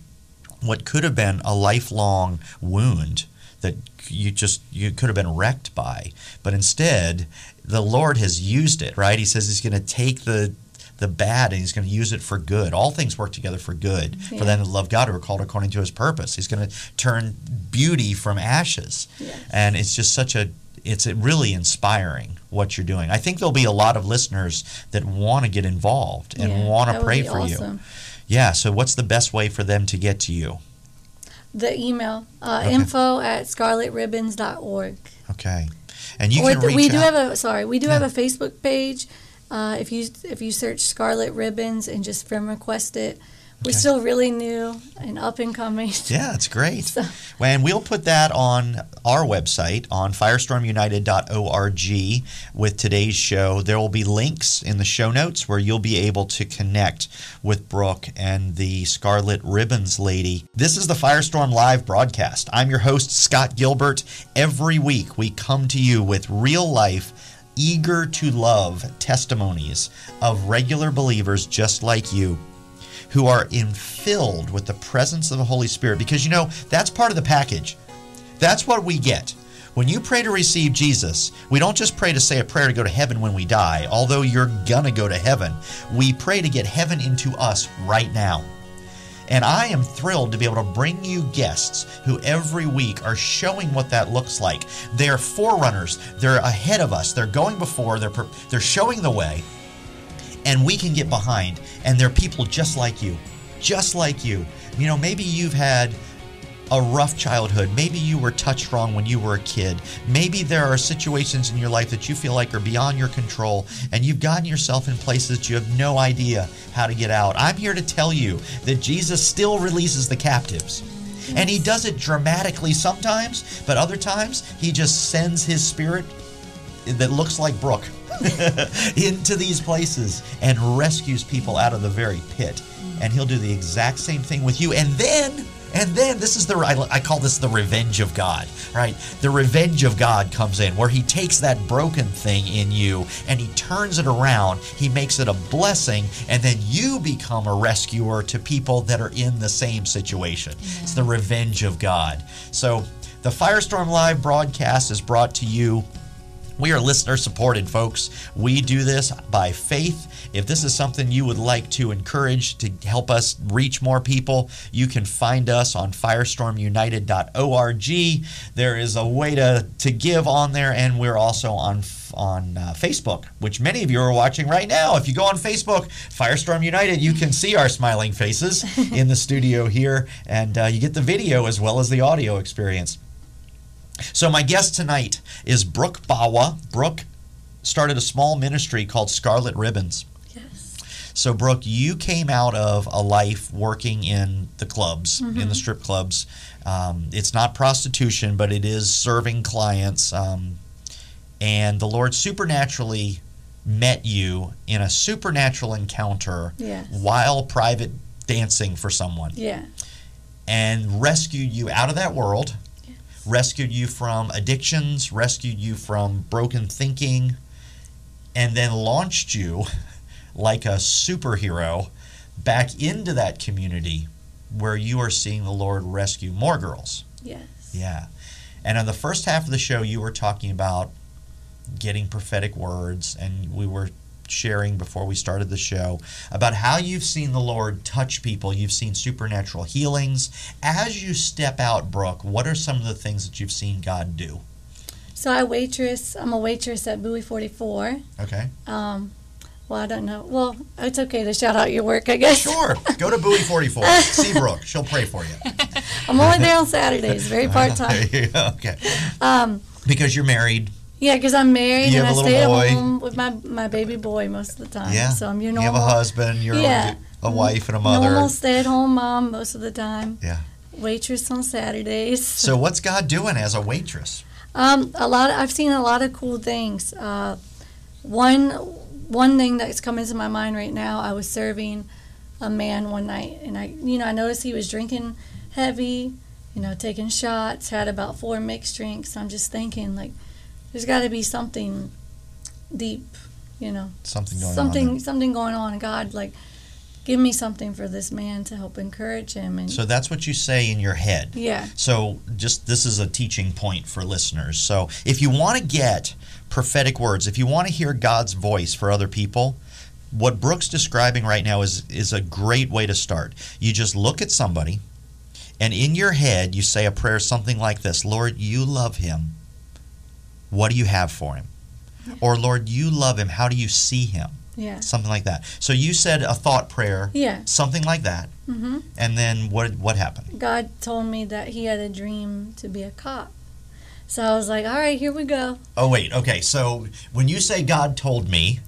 what could have been a lifelong wound that you just you could have been wrecked by, but instead the Lord has used it. Right? He says He's going to take the the bad and he's going to use it for good. All things work together for good for them that love God who are called according to his purpose. He's going to turn beauty from ashes. Yes. And it's just such a it's really inspiring what you're doing. I think there'll be a lot of listeners that want to get involved and Yeah, want to pray for you. Yeah, so what's the best way for them to get to you? the email uh, Okay. info at scarletribbons.org Okay. And you or can th- reach we do have a sorry we do Yeah. have a facebook page uh, if you if you search scarlet ribbons and just friend request it we're Okay. still really new and up and coming Yeah, it's great. So- And we'll put that on our website on firestormunited.org with today's show. There will be links in the show notes where you'll be able to connect with Brooke and the Scarlet Ribbons lady. This is the Firestorm Live broadcast. I'm your host, Scott Gilbert. Every week we come to you with real life, eager to love testimonies of regular believers just like you who are infilled with the presence of the Holy Spirit because you know that's part of the package. That's what we get. When you pray to receive Jesus, we don't just pray to say a prayer to go to heaven when we die, although you're gonna go to heaven. We pray to get heaven into us right now. And I am thrilled to be able to bring you guests who every week are showing what that looks like. They're forerunners. They're ahead of us. They're going before. They're they're showing the way and we can get behind. And they're people just like you, just like you. You know, maybe you've had a rough childhood. Maybe you were touched wrong when you were a kid. Maybe there are situations in your life that you feel like are beyond your control, and you've gotten yourself in places that you have no idea how to get out. I'm here to tell you that Jesus still releases the captives. And he does it dramatically sometimes, but other times he just sends his spirit that looks like Brooke into these places and rescues people out of the very pit. And he'll do the exact same thing with you. And then, and then, this is the, I, call this the revenge of God, right? The revenge of God comes in where he takes that broken thing in you and he turns it around. He makes it a blessing. And then you become a rescuer to people that are in the same situation. It's the revenge of God. So, the Firestorm Live broadcast is brought to you we are listener supported, folks. We do this by faith. If this is something you would like to encourage to help us reach more people, you can find us on firestormunited.org. There is a way to, to give on there, and we're also on on uh, Facebook, which many of you are watching right now. If you go on Facebook, Firestorm United, you can see our smiling faces in the studio here, and uh, you get the video as well as the audio experience. So my guest tonight is Brooke Bawa. Brooke started a small ministry called Scarlet Ribbons. yes So Brooke, you came out of a life working in the clubs, in the strip clubs. Um, it's not prostitution, but it is serving clients. Um, and the Lord supernaturally met you in a supernatural encounter Yes. while private dancing for someone yeah and rescued you out of that world, rescued you from addictions, rescued you from broken thinking, and then launched you like a superhero back into that community where you are seeing the Lord rescue more girls. yes Yeah. And on the first half of the show, you were talking about getting prophetic words, and we were sharing before we started the show about how you've seen the Lord touch people. You've seen supernatural healings. As you step out, Brooke, what are some of the things that you've seen God do? So I waitress. I'm a waitress at Bowie 44. Okay. Um, well, I don't know. Well, it's okay to shout out your work, I guess. Sure. Go to Bowie 44. See Brooke. She'll pray for you. I'm only there on Saturdays, very part time. okay. Um, Because you're married. Yeah, because I'm married You and I a stay at home with my my baby boy most of the time. Yeah. So I'm your normal. You have a husband. You're Yeah. a wife and a mother. normal stay at home mom most of the time. Yeah. Waitress on Saturdays. So what's God doing as a waitress? Um, a lot. I've seen a lot of cool things. Uh, one one thing that's coming to my mind right now. I was serving a man one night, and I, you know, I noticed he was drinking heavy. You know, taking shots. Had about four mixed drinks. I'm just thinking, like, there's got to be something deep. You know, Something going something on. something going on. God, like, give me something for this man to help encourage him. And. So that's what you say in your head. yeah, So just this is a teaching point for listeners. So if you want to get prophetic words, if you want to hear God's voice for other people, what Brooke's describing right now is is a great way to start. You just look at somebody and in your head you say a prayer something like this, Lord, you love him. What do you have for him? Or Lord, you love him. How do you see him? yeah, Something like that. So you said a thought prayer, yeah. something like that. Mm-hmm. And then what what happened? God told me that he had a dream to be a cop. So I was like, all right, here we go. Oh, wait. Okay. So when you say God told me,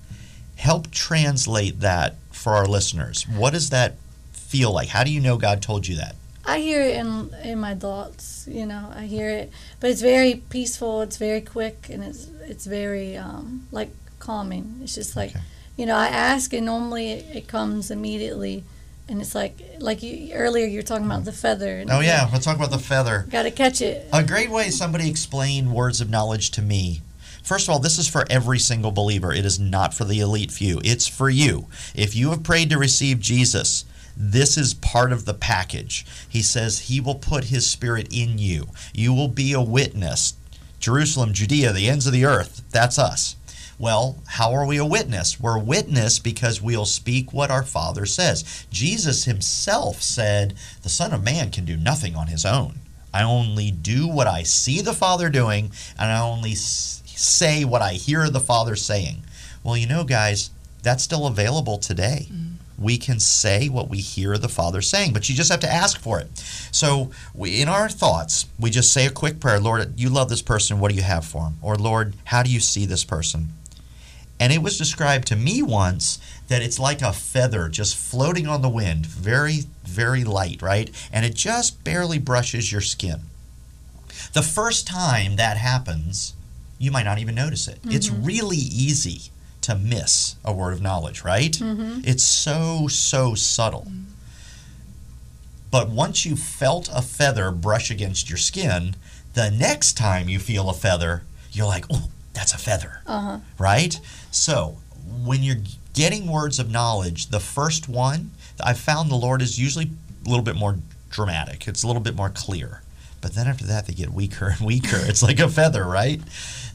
help translate that for our listeners. What does that feel like? How do you know God told you that? I hear it in in my thoughts, you know. I hear it, but it's very peaceful. It's very quick, and it's it's very um, like calming. It's just like, Okay. you know, I ask, and normally it, it comes immediately, and it's like like you earlier you were talking about the feather. Oh, yeah. Let's talk about the feather. got to catch it. A great way somebody explained words of knowledge to me. First of all, this is for every single believer. It is not for the elite few. It's for you. If you have prayed to receive Jesus, this is part of the package. He says he will put his spirit in you. You will be a witness. Jerusalem, Judea, the ends of the earth. That's us. Well, how are we a witness? We're a witness because we'll speak what our Father says. Jesus himself said, The Son of Man can do nothing on his own. I only do what I see the Father doing, and I only say what I hear the Father saying. Well, you know, guys, that's still available today. Mm. We can say what we hear the Father saying, but you just have to ask for it. So, we, in our thoughts, we just say a quick prayer Lord, you love this person. What do you have for him? Or, Lord, how do you see this person? And it was described to me once that it's like a feather just floating on the wind, very, very light, right? And it just barely brushes your skin. The first time that happens, you might not even notice it. It's mm-hmm. really easy to miss a word of knowledge, right? It's so, so subtle. But once you felt a feather brush against your skin, the next time you feel a feather, you're like, oh, that's a feather Uh huh. right? So when you're getting words of knowledge, the first one, I've found the Lord is usually a little bit more dramatic. It's a little bit more clear. But then after that, they get weaker and weaker. It's like a feather, right?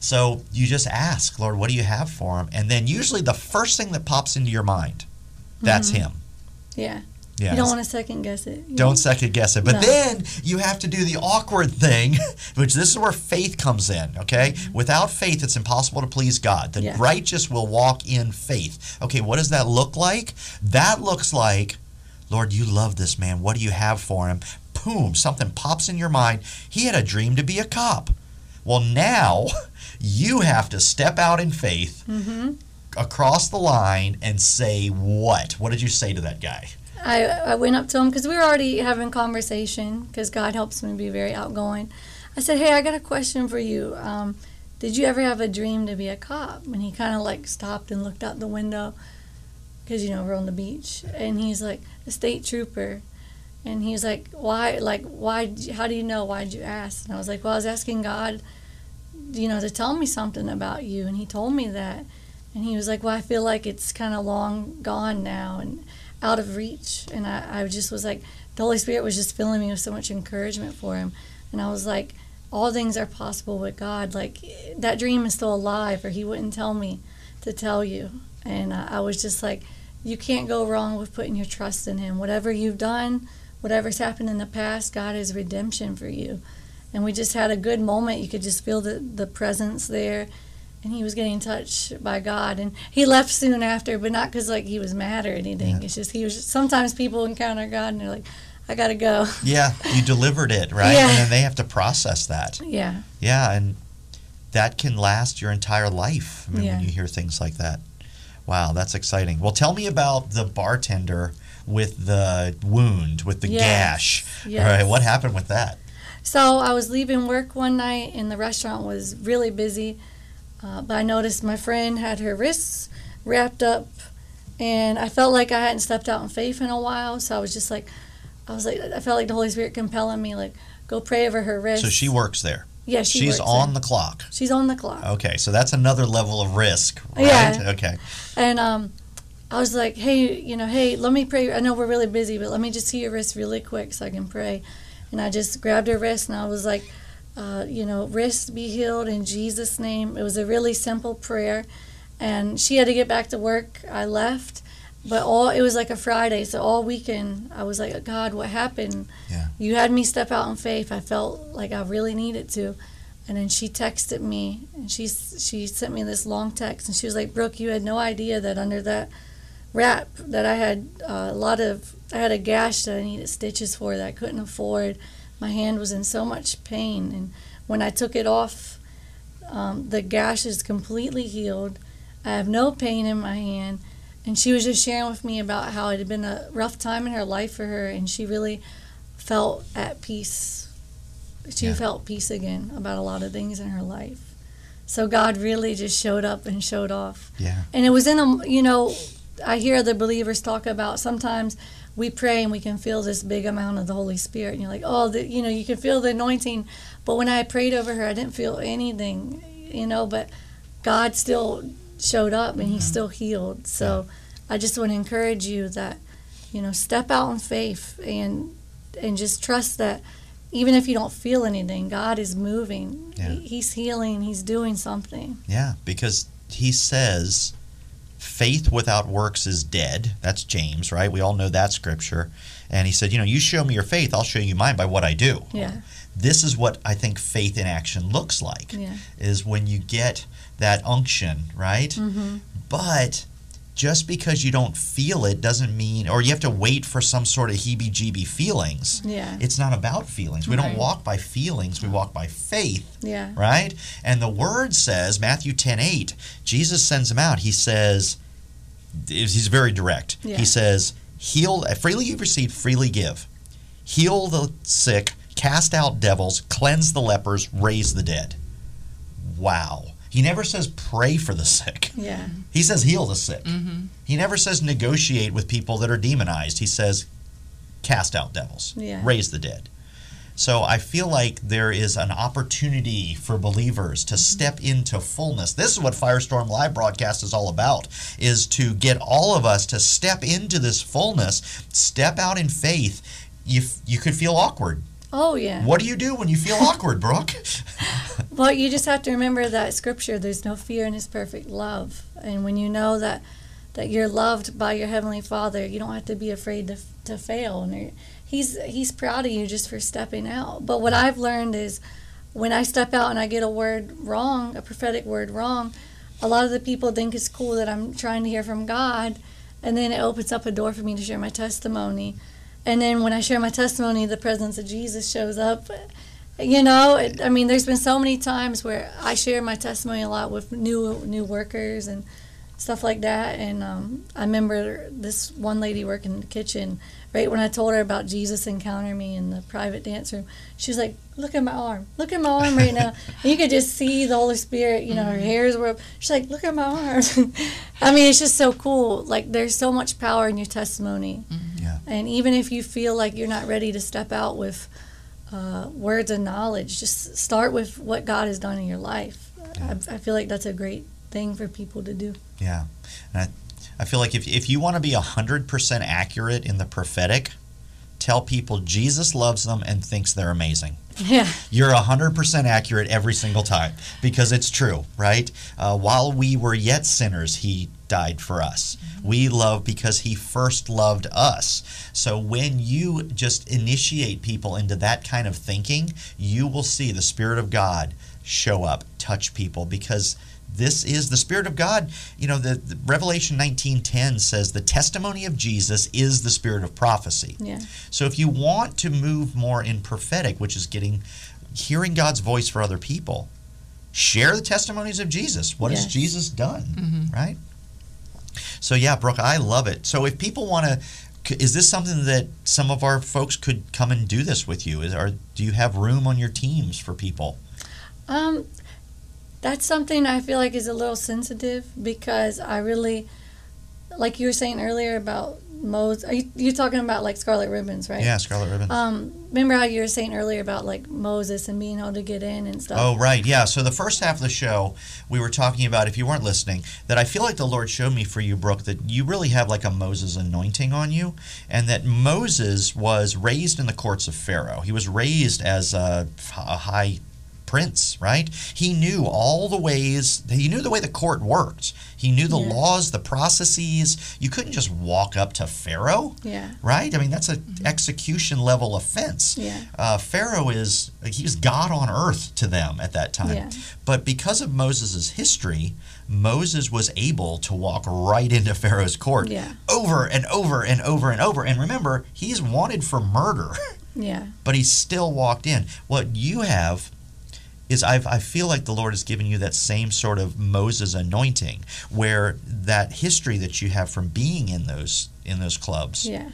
So you just ask, Lord, what do you have for him? And then usually the first thing that pops into your mind, that's him. Yeah. Yeah. You don't want to second guess it. Don't know? second guess it. But No. then you have to do the awkward thing, which this is where faith comes in, okay? Without faith, it's impossible to please God. The Mm-hmm. Yeah. righteous will walk in faith. Okay, what does that look like? That looks like, Lord, you love this man. What do you have for him? Boom, something pops in your mind. He had a dream to be a cop. Well, now you have to step out in faith Mm-hmm. across the line and say what? What did you say to that guy? I, I went up to him because we were already having conversation because God helps me be very outgoing. I said, "Hey, I got a question for you. Um, did you ever have a dream to be a cop?" And he kind of like stopped and looked out the window because you know we're on the beach, and he's like, "A state trooper." And he's like, "Why? Like, why? How do you know? Why'd you ask?" And I was like, "Well, I was asking God, you know, to tell me something about you." And he told me that. And he was like, "Well, I feel like it's kind of long gone now and out of reach." And I, I just was like, the Holy Spirit was just filling me with so much encouragement for him. And I was like, all things are possible with God. Like that dream is still alive, or He wouldn't tell me to tell you. And uh, I was just like, you can't go wrong with putting your trust in Him. Whatever you've done, whatever's happened in the past, God is redemption for you. And we just had a good moment. You could just feel the, the presence there. And he was getting touched by God. And he left soon after, but not because like he was mad or anything. Yeah. It's just he was. Sometimes people encounter God and they're like, I gotta go. Yeah, you delivered it, right? Yeah. And then they have to process that. Yeah. Yeah, and that can last your entire life. I mean, Yeah. when you hear things like that. Wow, that's exciting. Well, tell me about the bartender with the wound, with the Yes. gash. Yes. All right, what happened with that? So I was leaving work one night and the restaurant was really busy. Uh, but I noticed my friend had her wrists wrapped up and I felt like I hadn't stepped out in faith in a while. So I was just like, I was like, I felt like the Holy Spirit compelling me, like, go pray over her wrists. So she works there. yeah, she She's on there. the clock. She's on the clock. Okay, so that's another level of risk, right? Yeah. Okay. And um, I was like, hey, you know, hey, let me pray. I know we're really busy, but let me just see your wrist really quick so I can pray. And I just grabbed her wrist and I was like, uh, you know, wrist be healed in Jesus' name. It was a really simple prayer. And she had to get back to work. I left. But all it was like a Friday, so all weekend I was like, God, what happened? Yeah. You had me step out in faith. I felt like I really needed to. And then she texted me, and she she sent me this long text, and she was like, "Brooke, you had no idea that under that wrap that I had uh, a lot of I had a gash that I needed stitches for that I couldn't afford. My hand was in so much pain, and when I took it off, um, the gash is completely healed. I have no pain in my hand." And she was just sharing with me about how it had been a rough time in her life for her, and she really felt at peace. She Yeah. felt peace again about a lot of things in her life. So God really just showed up and showed off. Yeah. And it was in a, you know, I hear other believers talk about sometimes we pray and we can feel this big amount of the Holy Spirit. And you're like, oh, the, you know, you can feel the anointing. But when I prayed over her, I didn't feel anything, you know, but God still showed up and He mm-hmm. still healed. So I just want to encourage you that, you know, step out in faith and and just trust that even if you don't feel anything, God is moving. Yeah. He's healing. He's doing something. Yeah, because he says faith without works is dead. That's James, right? We all know that scripture. And he said, you know, you show me your faith, I'll show you mine by what I do. Yeah. This is what I think faith in action looks like. Yeah. Is when you get that unction, right? Mm-hmm. But just because you don't feel it doesn't mean or you have to wait for some sort of heebie-jeebie feelings. Yeah. It's not about feelings. We don't walk by feelings, we walk by faith Yeah. right? And the word says, Matthew 10 8, Jesus sends him out. He says, he's very direct. Yeah. He says, heal, uh, freely you've received, freely give. Heal the sick, cast out devils, cleanse the lepers, raise the dead. Wow. He never says pray for the sick. Yeah. He says heal the sick. Mm-hmm. He never says negotiate with people that are demonized. He says cast out devils, Yeah. raise the dead. So I feel like there is an opportunity for believers to step into fullness. This is what Firestorm Live broadcast is all about is to get all of us to step into this fullness, step out in faith. You you could feel awkward. Oh yeah. What do you do when you feel awkward, Brooke? Well, you just have to remember that scripture. There's no fear in His perfect love, and when you know that that you're loved by your heavenly Father, you don't have to be afraid to to fail. And He's He's proud of you just for stepping out. But what I've learned is when I step out and I get a word wrong, a prophetic word wrong, a lot of the people think it's cool that I'm trying to hear from God, and then it opens up a door for me to share my testimony. And then when I share my testimony, the presence of Jesus shows up. You know, it, I mean, there's been so many times where I share my testimony a lot with new new workers and stuff like that. And um, I remember this one lady working in the kitchen. Right when I told her about Jesus encountering me in the private dance room, she was like, "Look at my arm! Look at my arm right now!" and you could just see the Holy Spirit. You know, her hairs were up. She's like, "Look at my arm!" I mean, it's just so cool. Like, there's so much power in your testimony. Yeah. And even if you feel like you're not ready to step out with uh, words of knowledge, just start with what God has done in your life. I, I feel like that's a great thing for people to do. Yeah. And I, I feel like if, if you want to be 100% accurate in the prophetic, tell people Jesus loves them and thinks they're amazing. Yeah. You're 100% accurate every single time because it's true, right? Uh, while we were yet sinners, He died for us. We love because He first loved us. So when you just initiate people into that kind of thinking, you will see the Spirit of God show up, touch people because this is the spirit of god you know the, the revelation 19.10 says the testimony of jesus is the spirit of prophecy Yeah. so if you want to move more in prophetic, which is getting hearing God's voice for other people, share the testimonies of Jesus. What has Jesus done? Right? So yeah, Brooke, I love it. So if people want to is this something that some of our folks could come and do this with you? Is, or do you have room on your teams for people? Um, that's something I feel like is a little sensitive because I really, like you were saying earlier about Moses. Are you you talking about like Scarlet Ribbons, right? Yeah, Scarlet ribbons. Um, remember how you were saying earlier about like Moses and being able to get in and stuff? Oh, right. Yeah. So the first half of the show, we were talking about, if you weren't listening, that I feel like the Lord showed me for you, Brooke, that you really have like a Moses anointing on you, and that Moses was raised in the courts of Pharaoh. He was raised as a, a high prince, right? He knew all the ways, he knew the way the court worked. He knew the Yeah. laws, the processes. You couldn't just walk up to Pharaoh Yeah. right? I mean, that's an execution level offense. Yeah. Uh, Pharaoh is he was God on earth to them at that time. Yeah. But because of Moses' history, Moses was able to walk right into Pharaoh's court Yeah. over and over and over and over. And remember, he's wanted for murder, Yeah. but he still walked in. What you have is I've, I feel like the Lord has given you that same sort of Moses anointing, where that history that you have from being in those in those clubs Yeah.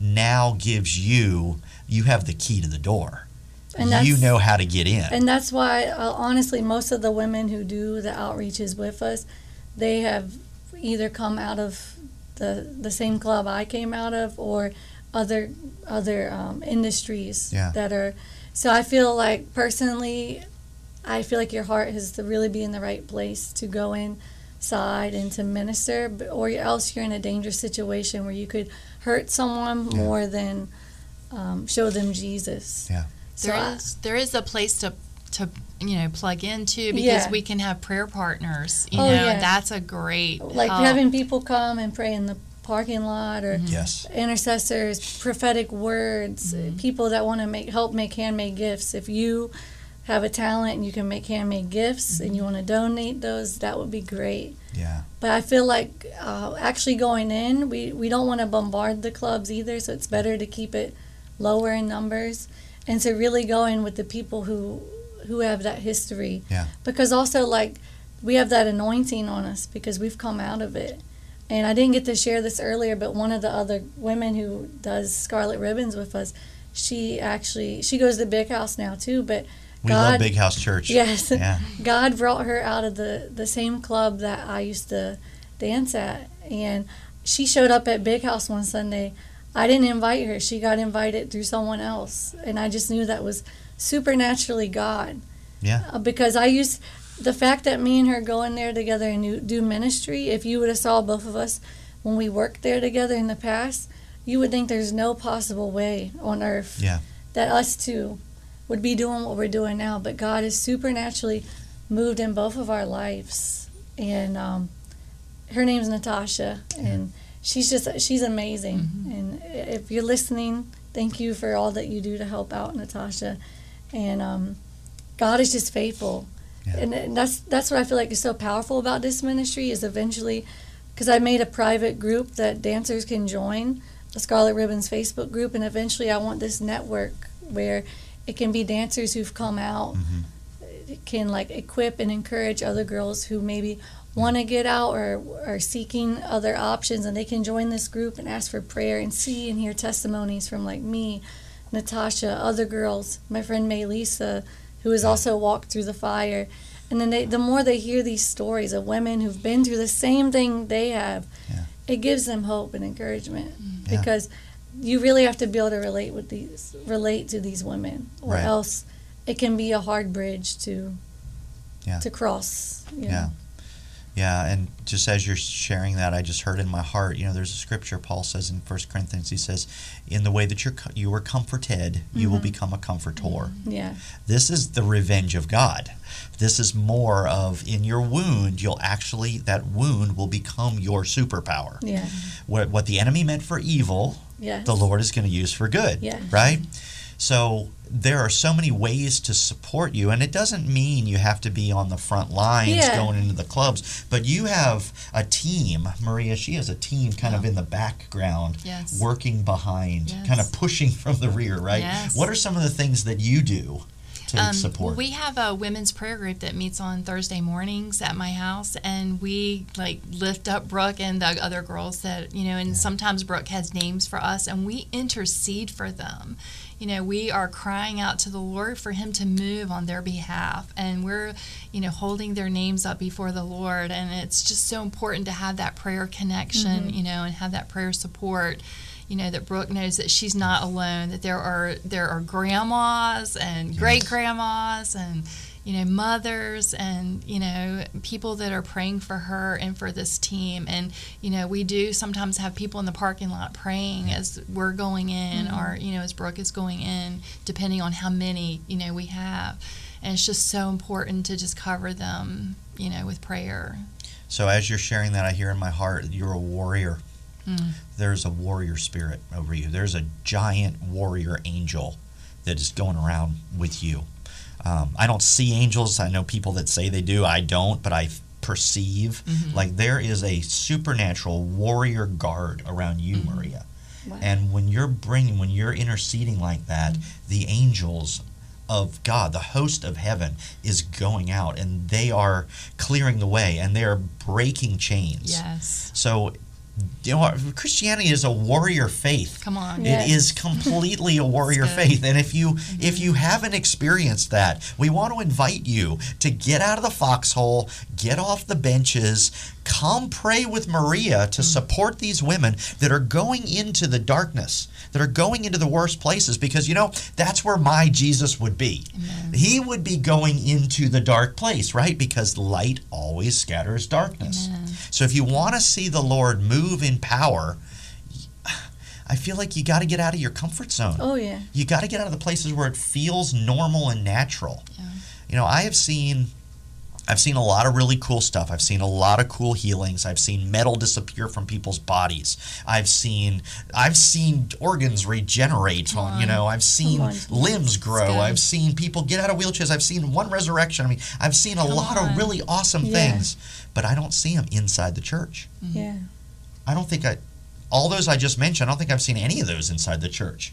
now gives you you have the key to the door. And you know how to get in. And that's why, uh, honestly, most of the women who do the outreaches with us, they have either come out of the the same club I came out of, or other other um, industries Yeah. that are. So I feel like personally, I feel like your heart has to really be in the right place to go inside and to minister, or else you're in a dangerous situation where you could hurt someone Yeah. more than um, show them Jesus. Yeah. So There I- is there is a place to to you know plug into because Yeah. we can have prayer partners. You Oh, know, yeah. that's a great like help. having people come and pray in the parking lot or Yes. intercessors prophetic words people that want to make help make handmade gifts if you have a talent and you can make handmade gifts and you want to donate those that would be great Yeah. but i feel like uh, actually going in we, we don't want to bombard the clubs either so it's better to keep it lower in numbers and to really go in with the people who who have that history Yeah. because also like we have that anointing on us because we've come out of it and i didn't get to share this earlier but one of the other women who does scarlet ribbons with us she actually she goes to the big house now too but We God, love Big House Church. Yes. Yeah. God brought her out of the, the same club that I used to dance at. And she showed up at Big House one Sunday. I didn't invite her. She got invited through someone else. And I just knew that was supernaturally God. Yeah. Uh, because I used the fact that me and her go in there together and do- do ministry, if you would have saw both of us when we worked there together in the past, you would think there's no possible way on earth Yeah. that us two would be doing what we're doing now. But God has supernaturally moved in both of our lives. And um, her name's Natasha, and she's just she's amazing. And if you're listening, thank you for all that you do to help out Natasha. And um, God is just faithful. Yeah. And, and that's that's what I feel like is so powerful about this ministry is eventually because I made a private group that dancers can join, the Scarlet Ribbons Facebook group, and eventually I want this network where it can be dancers who've come out it can like equip and encourage other girls who maybe want to get out or are seeking other options and they can join this group and ask for prayer and see and hear testimonies from like me natasha other girls my friend may lisa who has also walked through the fire and then they, the more they hear these stories of women who've been through the same thing they have Yeah. it gives them hope and encouragement Yeah. because you really have to be able to relate with these relate to these women or Right. else it can be a hard bridge to Yeah. to cross you know. Yeah. Yeah, and just as you're sharing that, I just heard in my heart, you know, there's a scripture Paul says in 1 Corinthians, he says, in the way that you're you were comforted, you will mm-hmm. become a comfortor. Mm-hmm. Yeah. This is the revenge of God. This is more of in your wound, you'll actually, that wound will become your superpower. Yeah. What, what the enemy meant for evil, Yes. the Lord is going to use for good. Yeah. Right? So there are so many ways to support you, and it doesn't mean you have to be on the front lines Yeah. going into the clubs, but you have a team. Maria, she has a team kind of in the background, Yes. working behind, Yes. kind of pushing from the rear, right? Yes. What are some of the things that you do to Um, support? We have a women's prayer group that meets on Thursday mornings at my house, and we like lift up Brooke and the other girls that you know. And sometimes Brooke has names for us, and we intercede for them. You know, we are crying out to the Lord for Him to move on their behalf, and we're you know holding their names up before the Lord. And it's just so important to have that prayer connection, you know, and have that prayer support you know that Brooke knows that she's not alone. That there are there are grandmas and great grandmas and you know mothers and you know people that are praying for her and for this team. And you know we do sometimes have people in the parking lot praying as we're going in mm-hmm. or you know as Brooke is going in, depending on how many you know we have. And it's just so important to just cover them, you know, with prayer. so as you're sharing that, I hear in my heart, you're a warrior. Mm. There's a warrior spirit over you. There's a giant warrior angel that is going around with you. Um, I don't see angels. I know people that say they do. I don't, but I perceive like there is a supernatural warrior guard around you, Maria. Wow. And when you're bringing, when you're interceding like that, the angels of God, the host of heaven, is going out and they are clearing the way and they are breaking chains. Yes. So, you know, Christianity is a warrior faith. Come on. Yeah. It is completely a warrior That's good. Mm-hmm. faith. And if you if you haven't experienced that, we want to invite you to get out of the foxhole, get off the benches, come pray with Maria to Mm. support these women that are going into the darkness, that are going into the worst places because you know, that's where my Jesus would be. He would be going into the dark place, right? Because light always scatters darkness. So if you want to see the Lord move in power, I feel like you got to get out of your comfort zone. Oh yeah. You got to get out of the places where it feels normal and natural. Yeah. You know, I have seen I've seen a lot of really cool stuff. I've seen a lot of cool healings. I've seen metal disappear from people's bodies. I've seen I've seen organs regenerate on, you know, I've seen on. limbs grow. I've seen people get out of wheelchairs. I've seen one resurrection. I mean, I've seen a Come lot on. of really awesome Yeah. things, but I don't see them inside the church. Mm-hmm. Yeah. I don't think I, all those I just mentioned, I don't think I've seen any of those inside the church.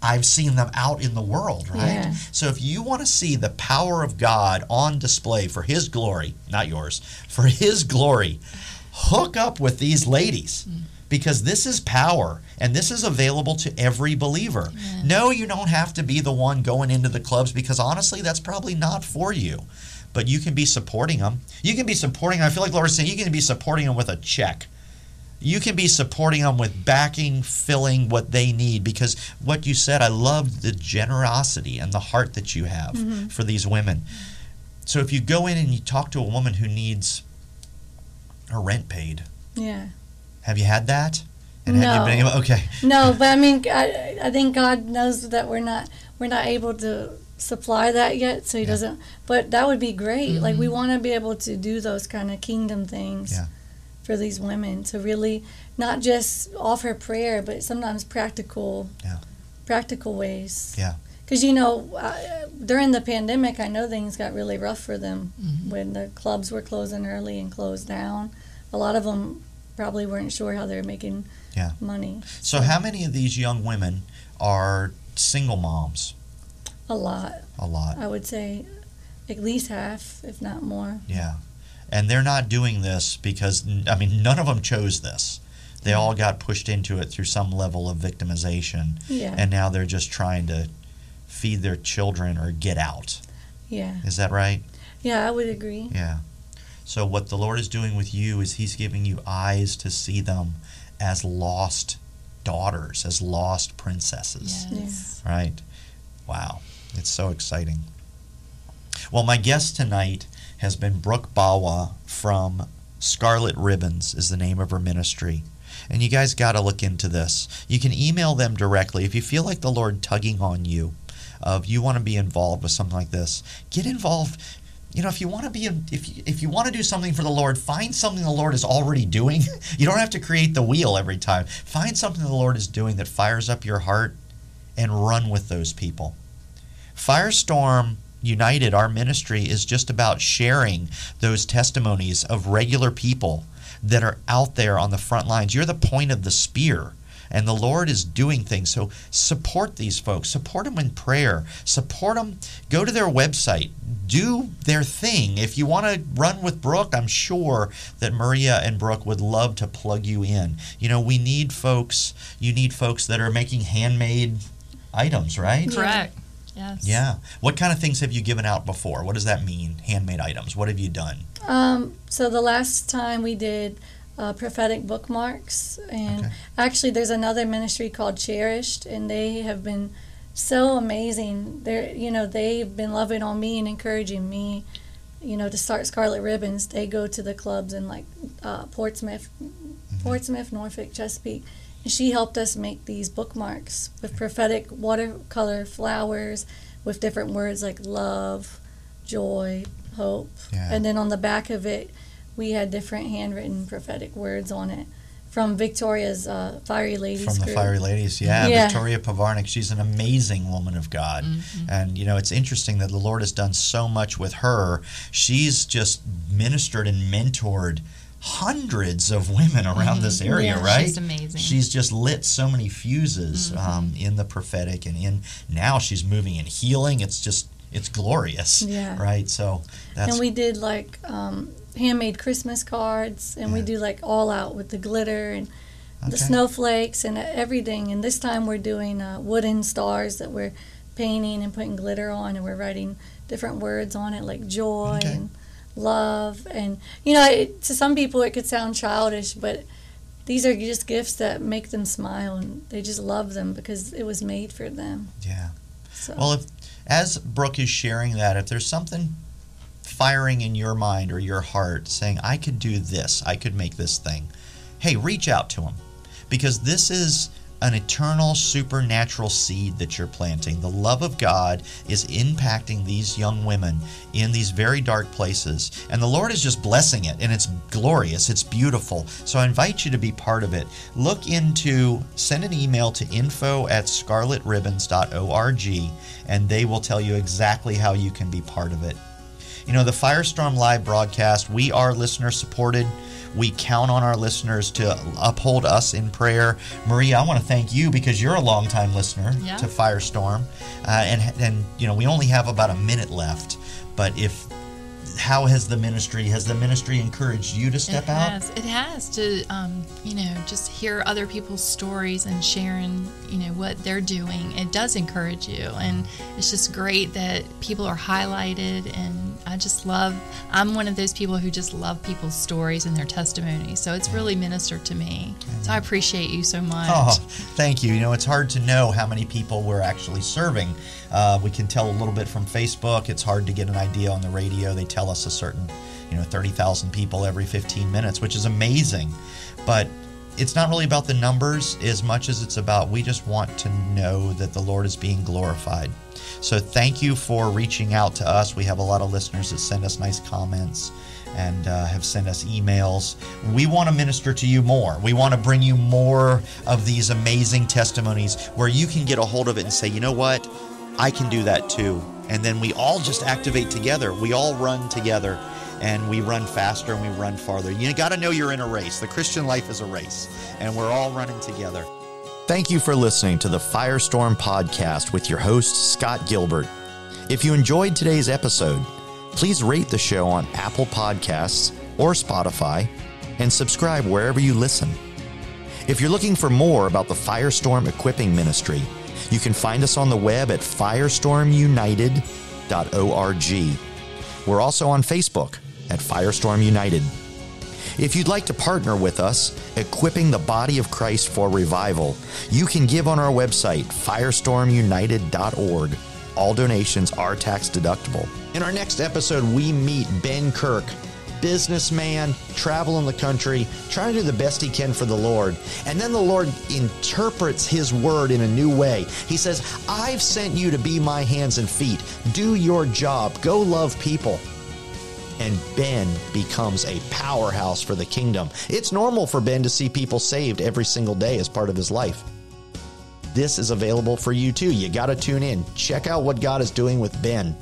I've seen them out in the world, right? Yeah. So if you want to see the power of God on display for His glory, not yours, for His glory, hook up with these ladies. Mm. Because this is power and this is available to every believer. No, you don't have to be the one going into the clubs because honestly, that's probably not for you. But you can be supporting them. You can be supporting, them. I feel like Laura's saying, you can be supporting them with a check you can be supporting them with backing, filling what they need. Because what you said, I love the generosity and the heart that you have mm-hmm. for these women. So if you go in and you talk to a woman who needs her rent paid, Yeah. have you had that? And have you been No. able? Okay, No, but I mean, I, I think God knows that we're not we're not able to supply that yet, so He Yeah. doesn't. But that would be great. Like we mm-hmm. want to be able to do those kind of kingdom things Yeah. For these women to really not just offer prayer, but sometimes practical, Yeah. practical ways. Yeah. Because you know, uh, during the pandemic, I know things got really rough for them Mm-hmm. when the clubs were closing early and closed down. A lot of them probably weren't sure how they were making Yeah. money. So how many of these young women are single moms? A lot. A lot. I would say at least half, if not more. Yeah. And they're not doing this because, I mean, none of them chose this. They all got pushed into it through some level of victimization. Yeah. And now they're just trying to feed their children or get out. yeah. Is that right? Yeah, I would agree. Yeah. So, what the Lord is doing with you is He's giving you eyes to see them as lost daughters, as lost princesses. Yes. Right? Wow. It's so exciting. Well, my guest tonight has been Brooke Bawa from Scarlet Ribbons is the name of her ministry. And you guys got to look into this. You can email them directly if you feel like the Lord tugging on you of you want to be involved with something like this. Get involved. You know, if you want to be if you, if you want to do something for the Lord, find something the Lord is already doing. you don't have to create the wheel every time. Find something the Lord is doing that fires up your heart and run with those people. Firestorm United, our ministry is just about sharing those testimonies of regular people that are out there on the front lines. You're the point of the spear. And the Lord is doing things. So support these folks. Support them in prayer. Support them. Go to their website. Do their thing. If you want to run with Brooke, I'm sure that Maria and Brooke would love to plug you in. You know, we need folks. You need folks that are making handmade items, right? Correct. Yes. Yeah. What kind of things have you given out before? What does that mean? Handmade items. What have you done? Um, so the last time we did uh, prophetic bookmarks, and Okay. actually there's another ministry called Cherished, and they have been so amazing. They're you know they've been loving on me and encouraging me, you know, to start Scarlet Ribbons. They go to the clubs in like uh, Portsmouth, Portsmouth, Norfolk, Chesapeake. And she helped us make these bookmarks with prophetic watercolor flowers with different words like love, joy, hope. Yeah. And then on the back of it, we had different handwritten prophetic words on it from Victoria's uh, Fiery Ladies From the group. Fiery Ladies, yeah, Yeah. Victoria Pavarnik. She's an amazing woman of God, and you know it's interesting that the Lord has done so much with her. She's just ministered and mentored hundreds of women around this area, Yeah. right? She's amazing. She's just lit so many fuses Mm-hmm. um, in the prophetic, and in now she's moving in healing. It's just it's glorious, Yeah. right? So that's and we did like um, handmade Christmas cards, and we do like all out with the glitter and Okay. the snowflakes and everything. And this time we're doing uh, wooden stars that we're painting and putting glitter on, and we're writing different words on it like joy Okay. and love. And you know, it, to some people it could sound childish, but these are just gifts that make them smile, and they just love them because it was made for them. yeah. So. Well, if as Brooke is sharing that, if there's something firing in your mind or your heart saying, I could do this, I could make this thing, hey, reach out to them Because this is an eternal supernatural seed that you're planting. The love of God is impacting these young women in these very dark places. And the Lord is just blessing it, and it's glorious, it's beautiful. So I invite you to be part of it. Look into, send an email to info at scarletribbons.org, and they will tell you exactly how you can be part of it. You know, the Firestorm Live broadcast, we are listener supported. We count on our listeners to uphold us in prayer. Maria, I want to thank you because you're a longtime listener Yeah. to Firestorm. Uh, and, and, you know, we only have about a minute left. But if, how has the ministry, has the ministry encouraged you to step it out? has. It has to, um, you know, just hear other people's stories and sharing, you know, what they're doing. It does encourage you, and it's just great that people are highlighted. And I just love. I'm one of those people who just love people's stories and their testimonies. So it's really ministered to me. So I appreciate you so much. Oh, thank you. You know, it's hard to know how many people we're actually serving. Uh, we can tell a little bit from Facebook. It's hard to get an idea on the radio. They tell us a certain, you know, 30,000 people every 15 minutes, which is amazing. But it's not really about the numbers as much as it's about we just want to know that the Lord is being glorified. So thank you for reaching out to us. We have a lot of listeners that send us nice comments and uh, have sent us emails. We want to minister to you more. We want to bring you more of these amazing testimonies where you can get a hold of it and say, you know what? I can do that too. And then we all just activate together. We all run together and we run faster and we run farther. You got to know you're in a race. The Christian life is a race, and we're all running together. Thank you for listening to the Firestorm Podcast with your host, Scott Gilbert. If you enjoyed today's episode, please rate the show on Apple Podcasts or Spotify and subscribe wherever you listen. If you're looking for more about the Firestorm Equipping Ministry, you can find us on the web at firestormunited.org. We're also on Facebook at Firestorm United. If you'd like to partner with us, equipping the body of Christ for revival, you can give on our website, firestormunited.org. All donations are tax deductible. In our next episode, we meet Ben Kirk. Businessman, traveling the country, trying to do the best he can for the Lord. And then the Lord interprets his word in a new way. He says, I've sent you to be my hands and feet. Do your job. Go love people. And Ben becomes a powerhouse for the kingdom. It's normal for Ben to see people saved every single day as part of his life. This is available for you too. You got to tune in. Check out what God is doing with Ben.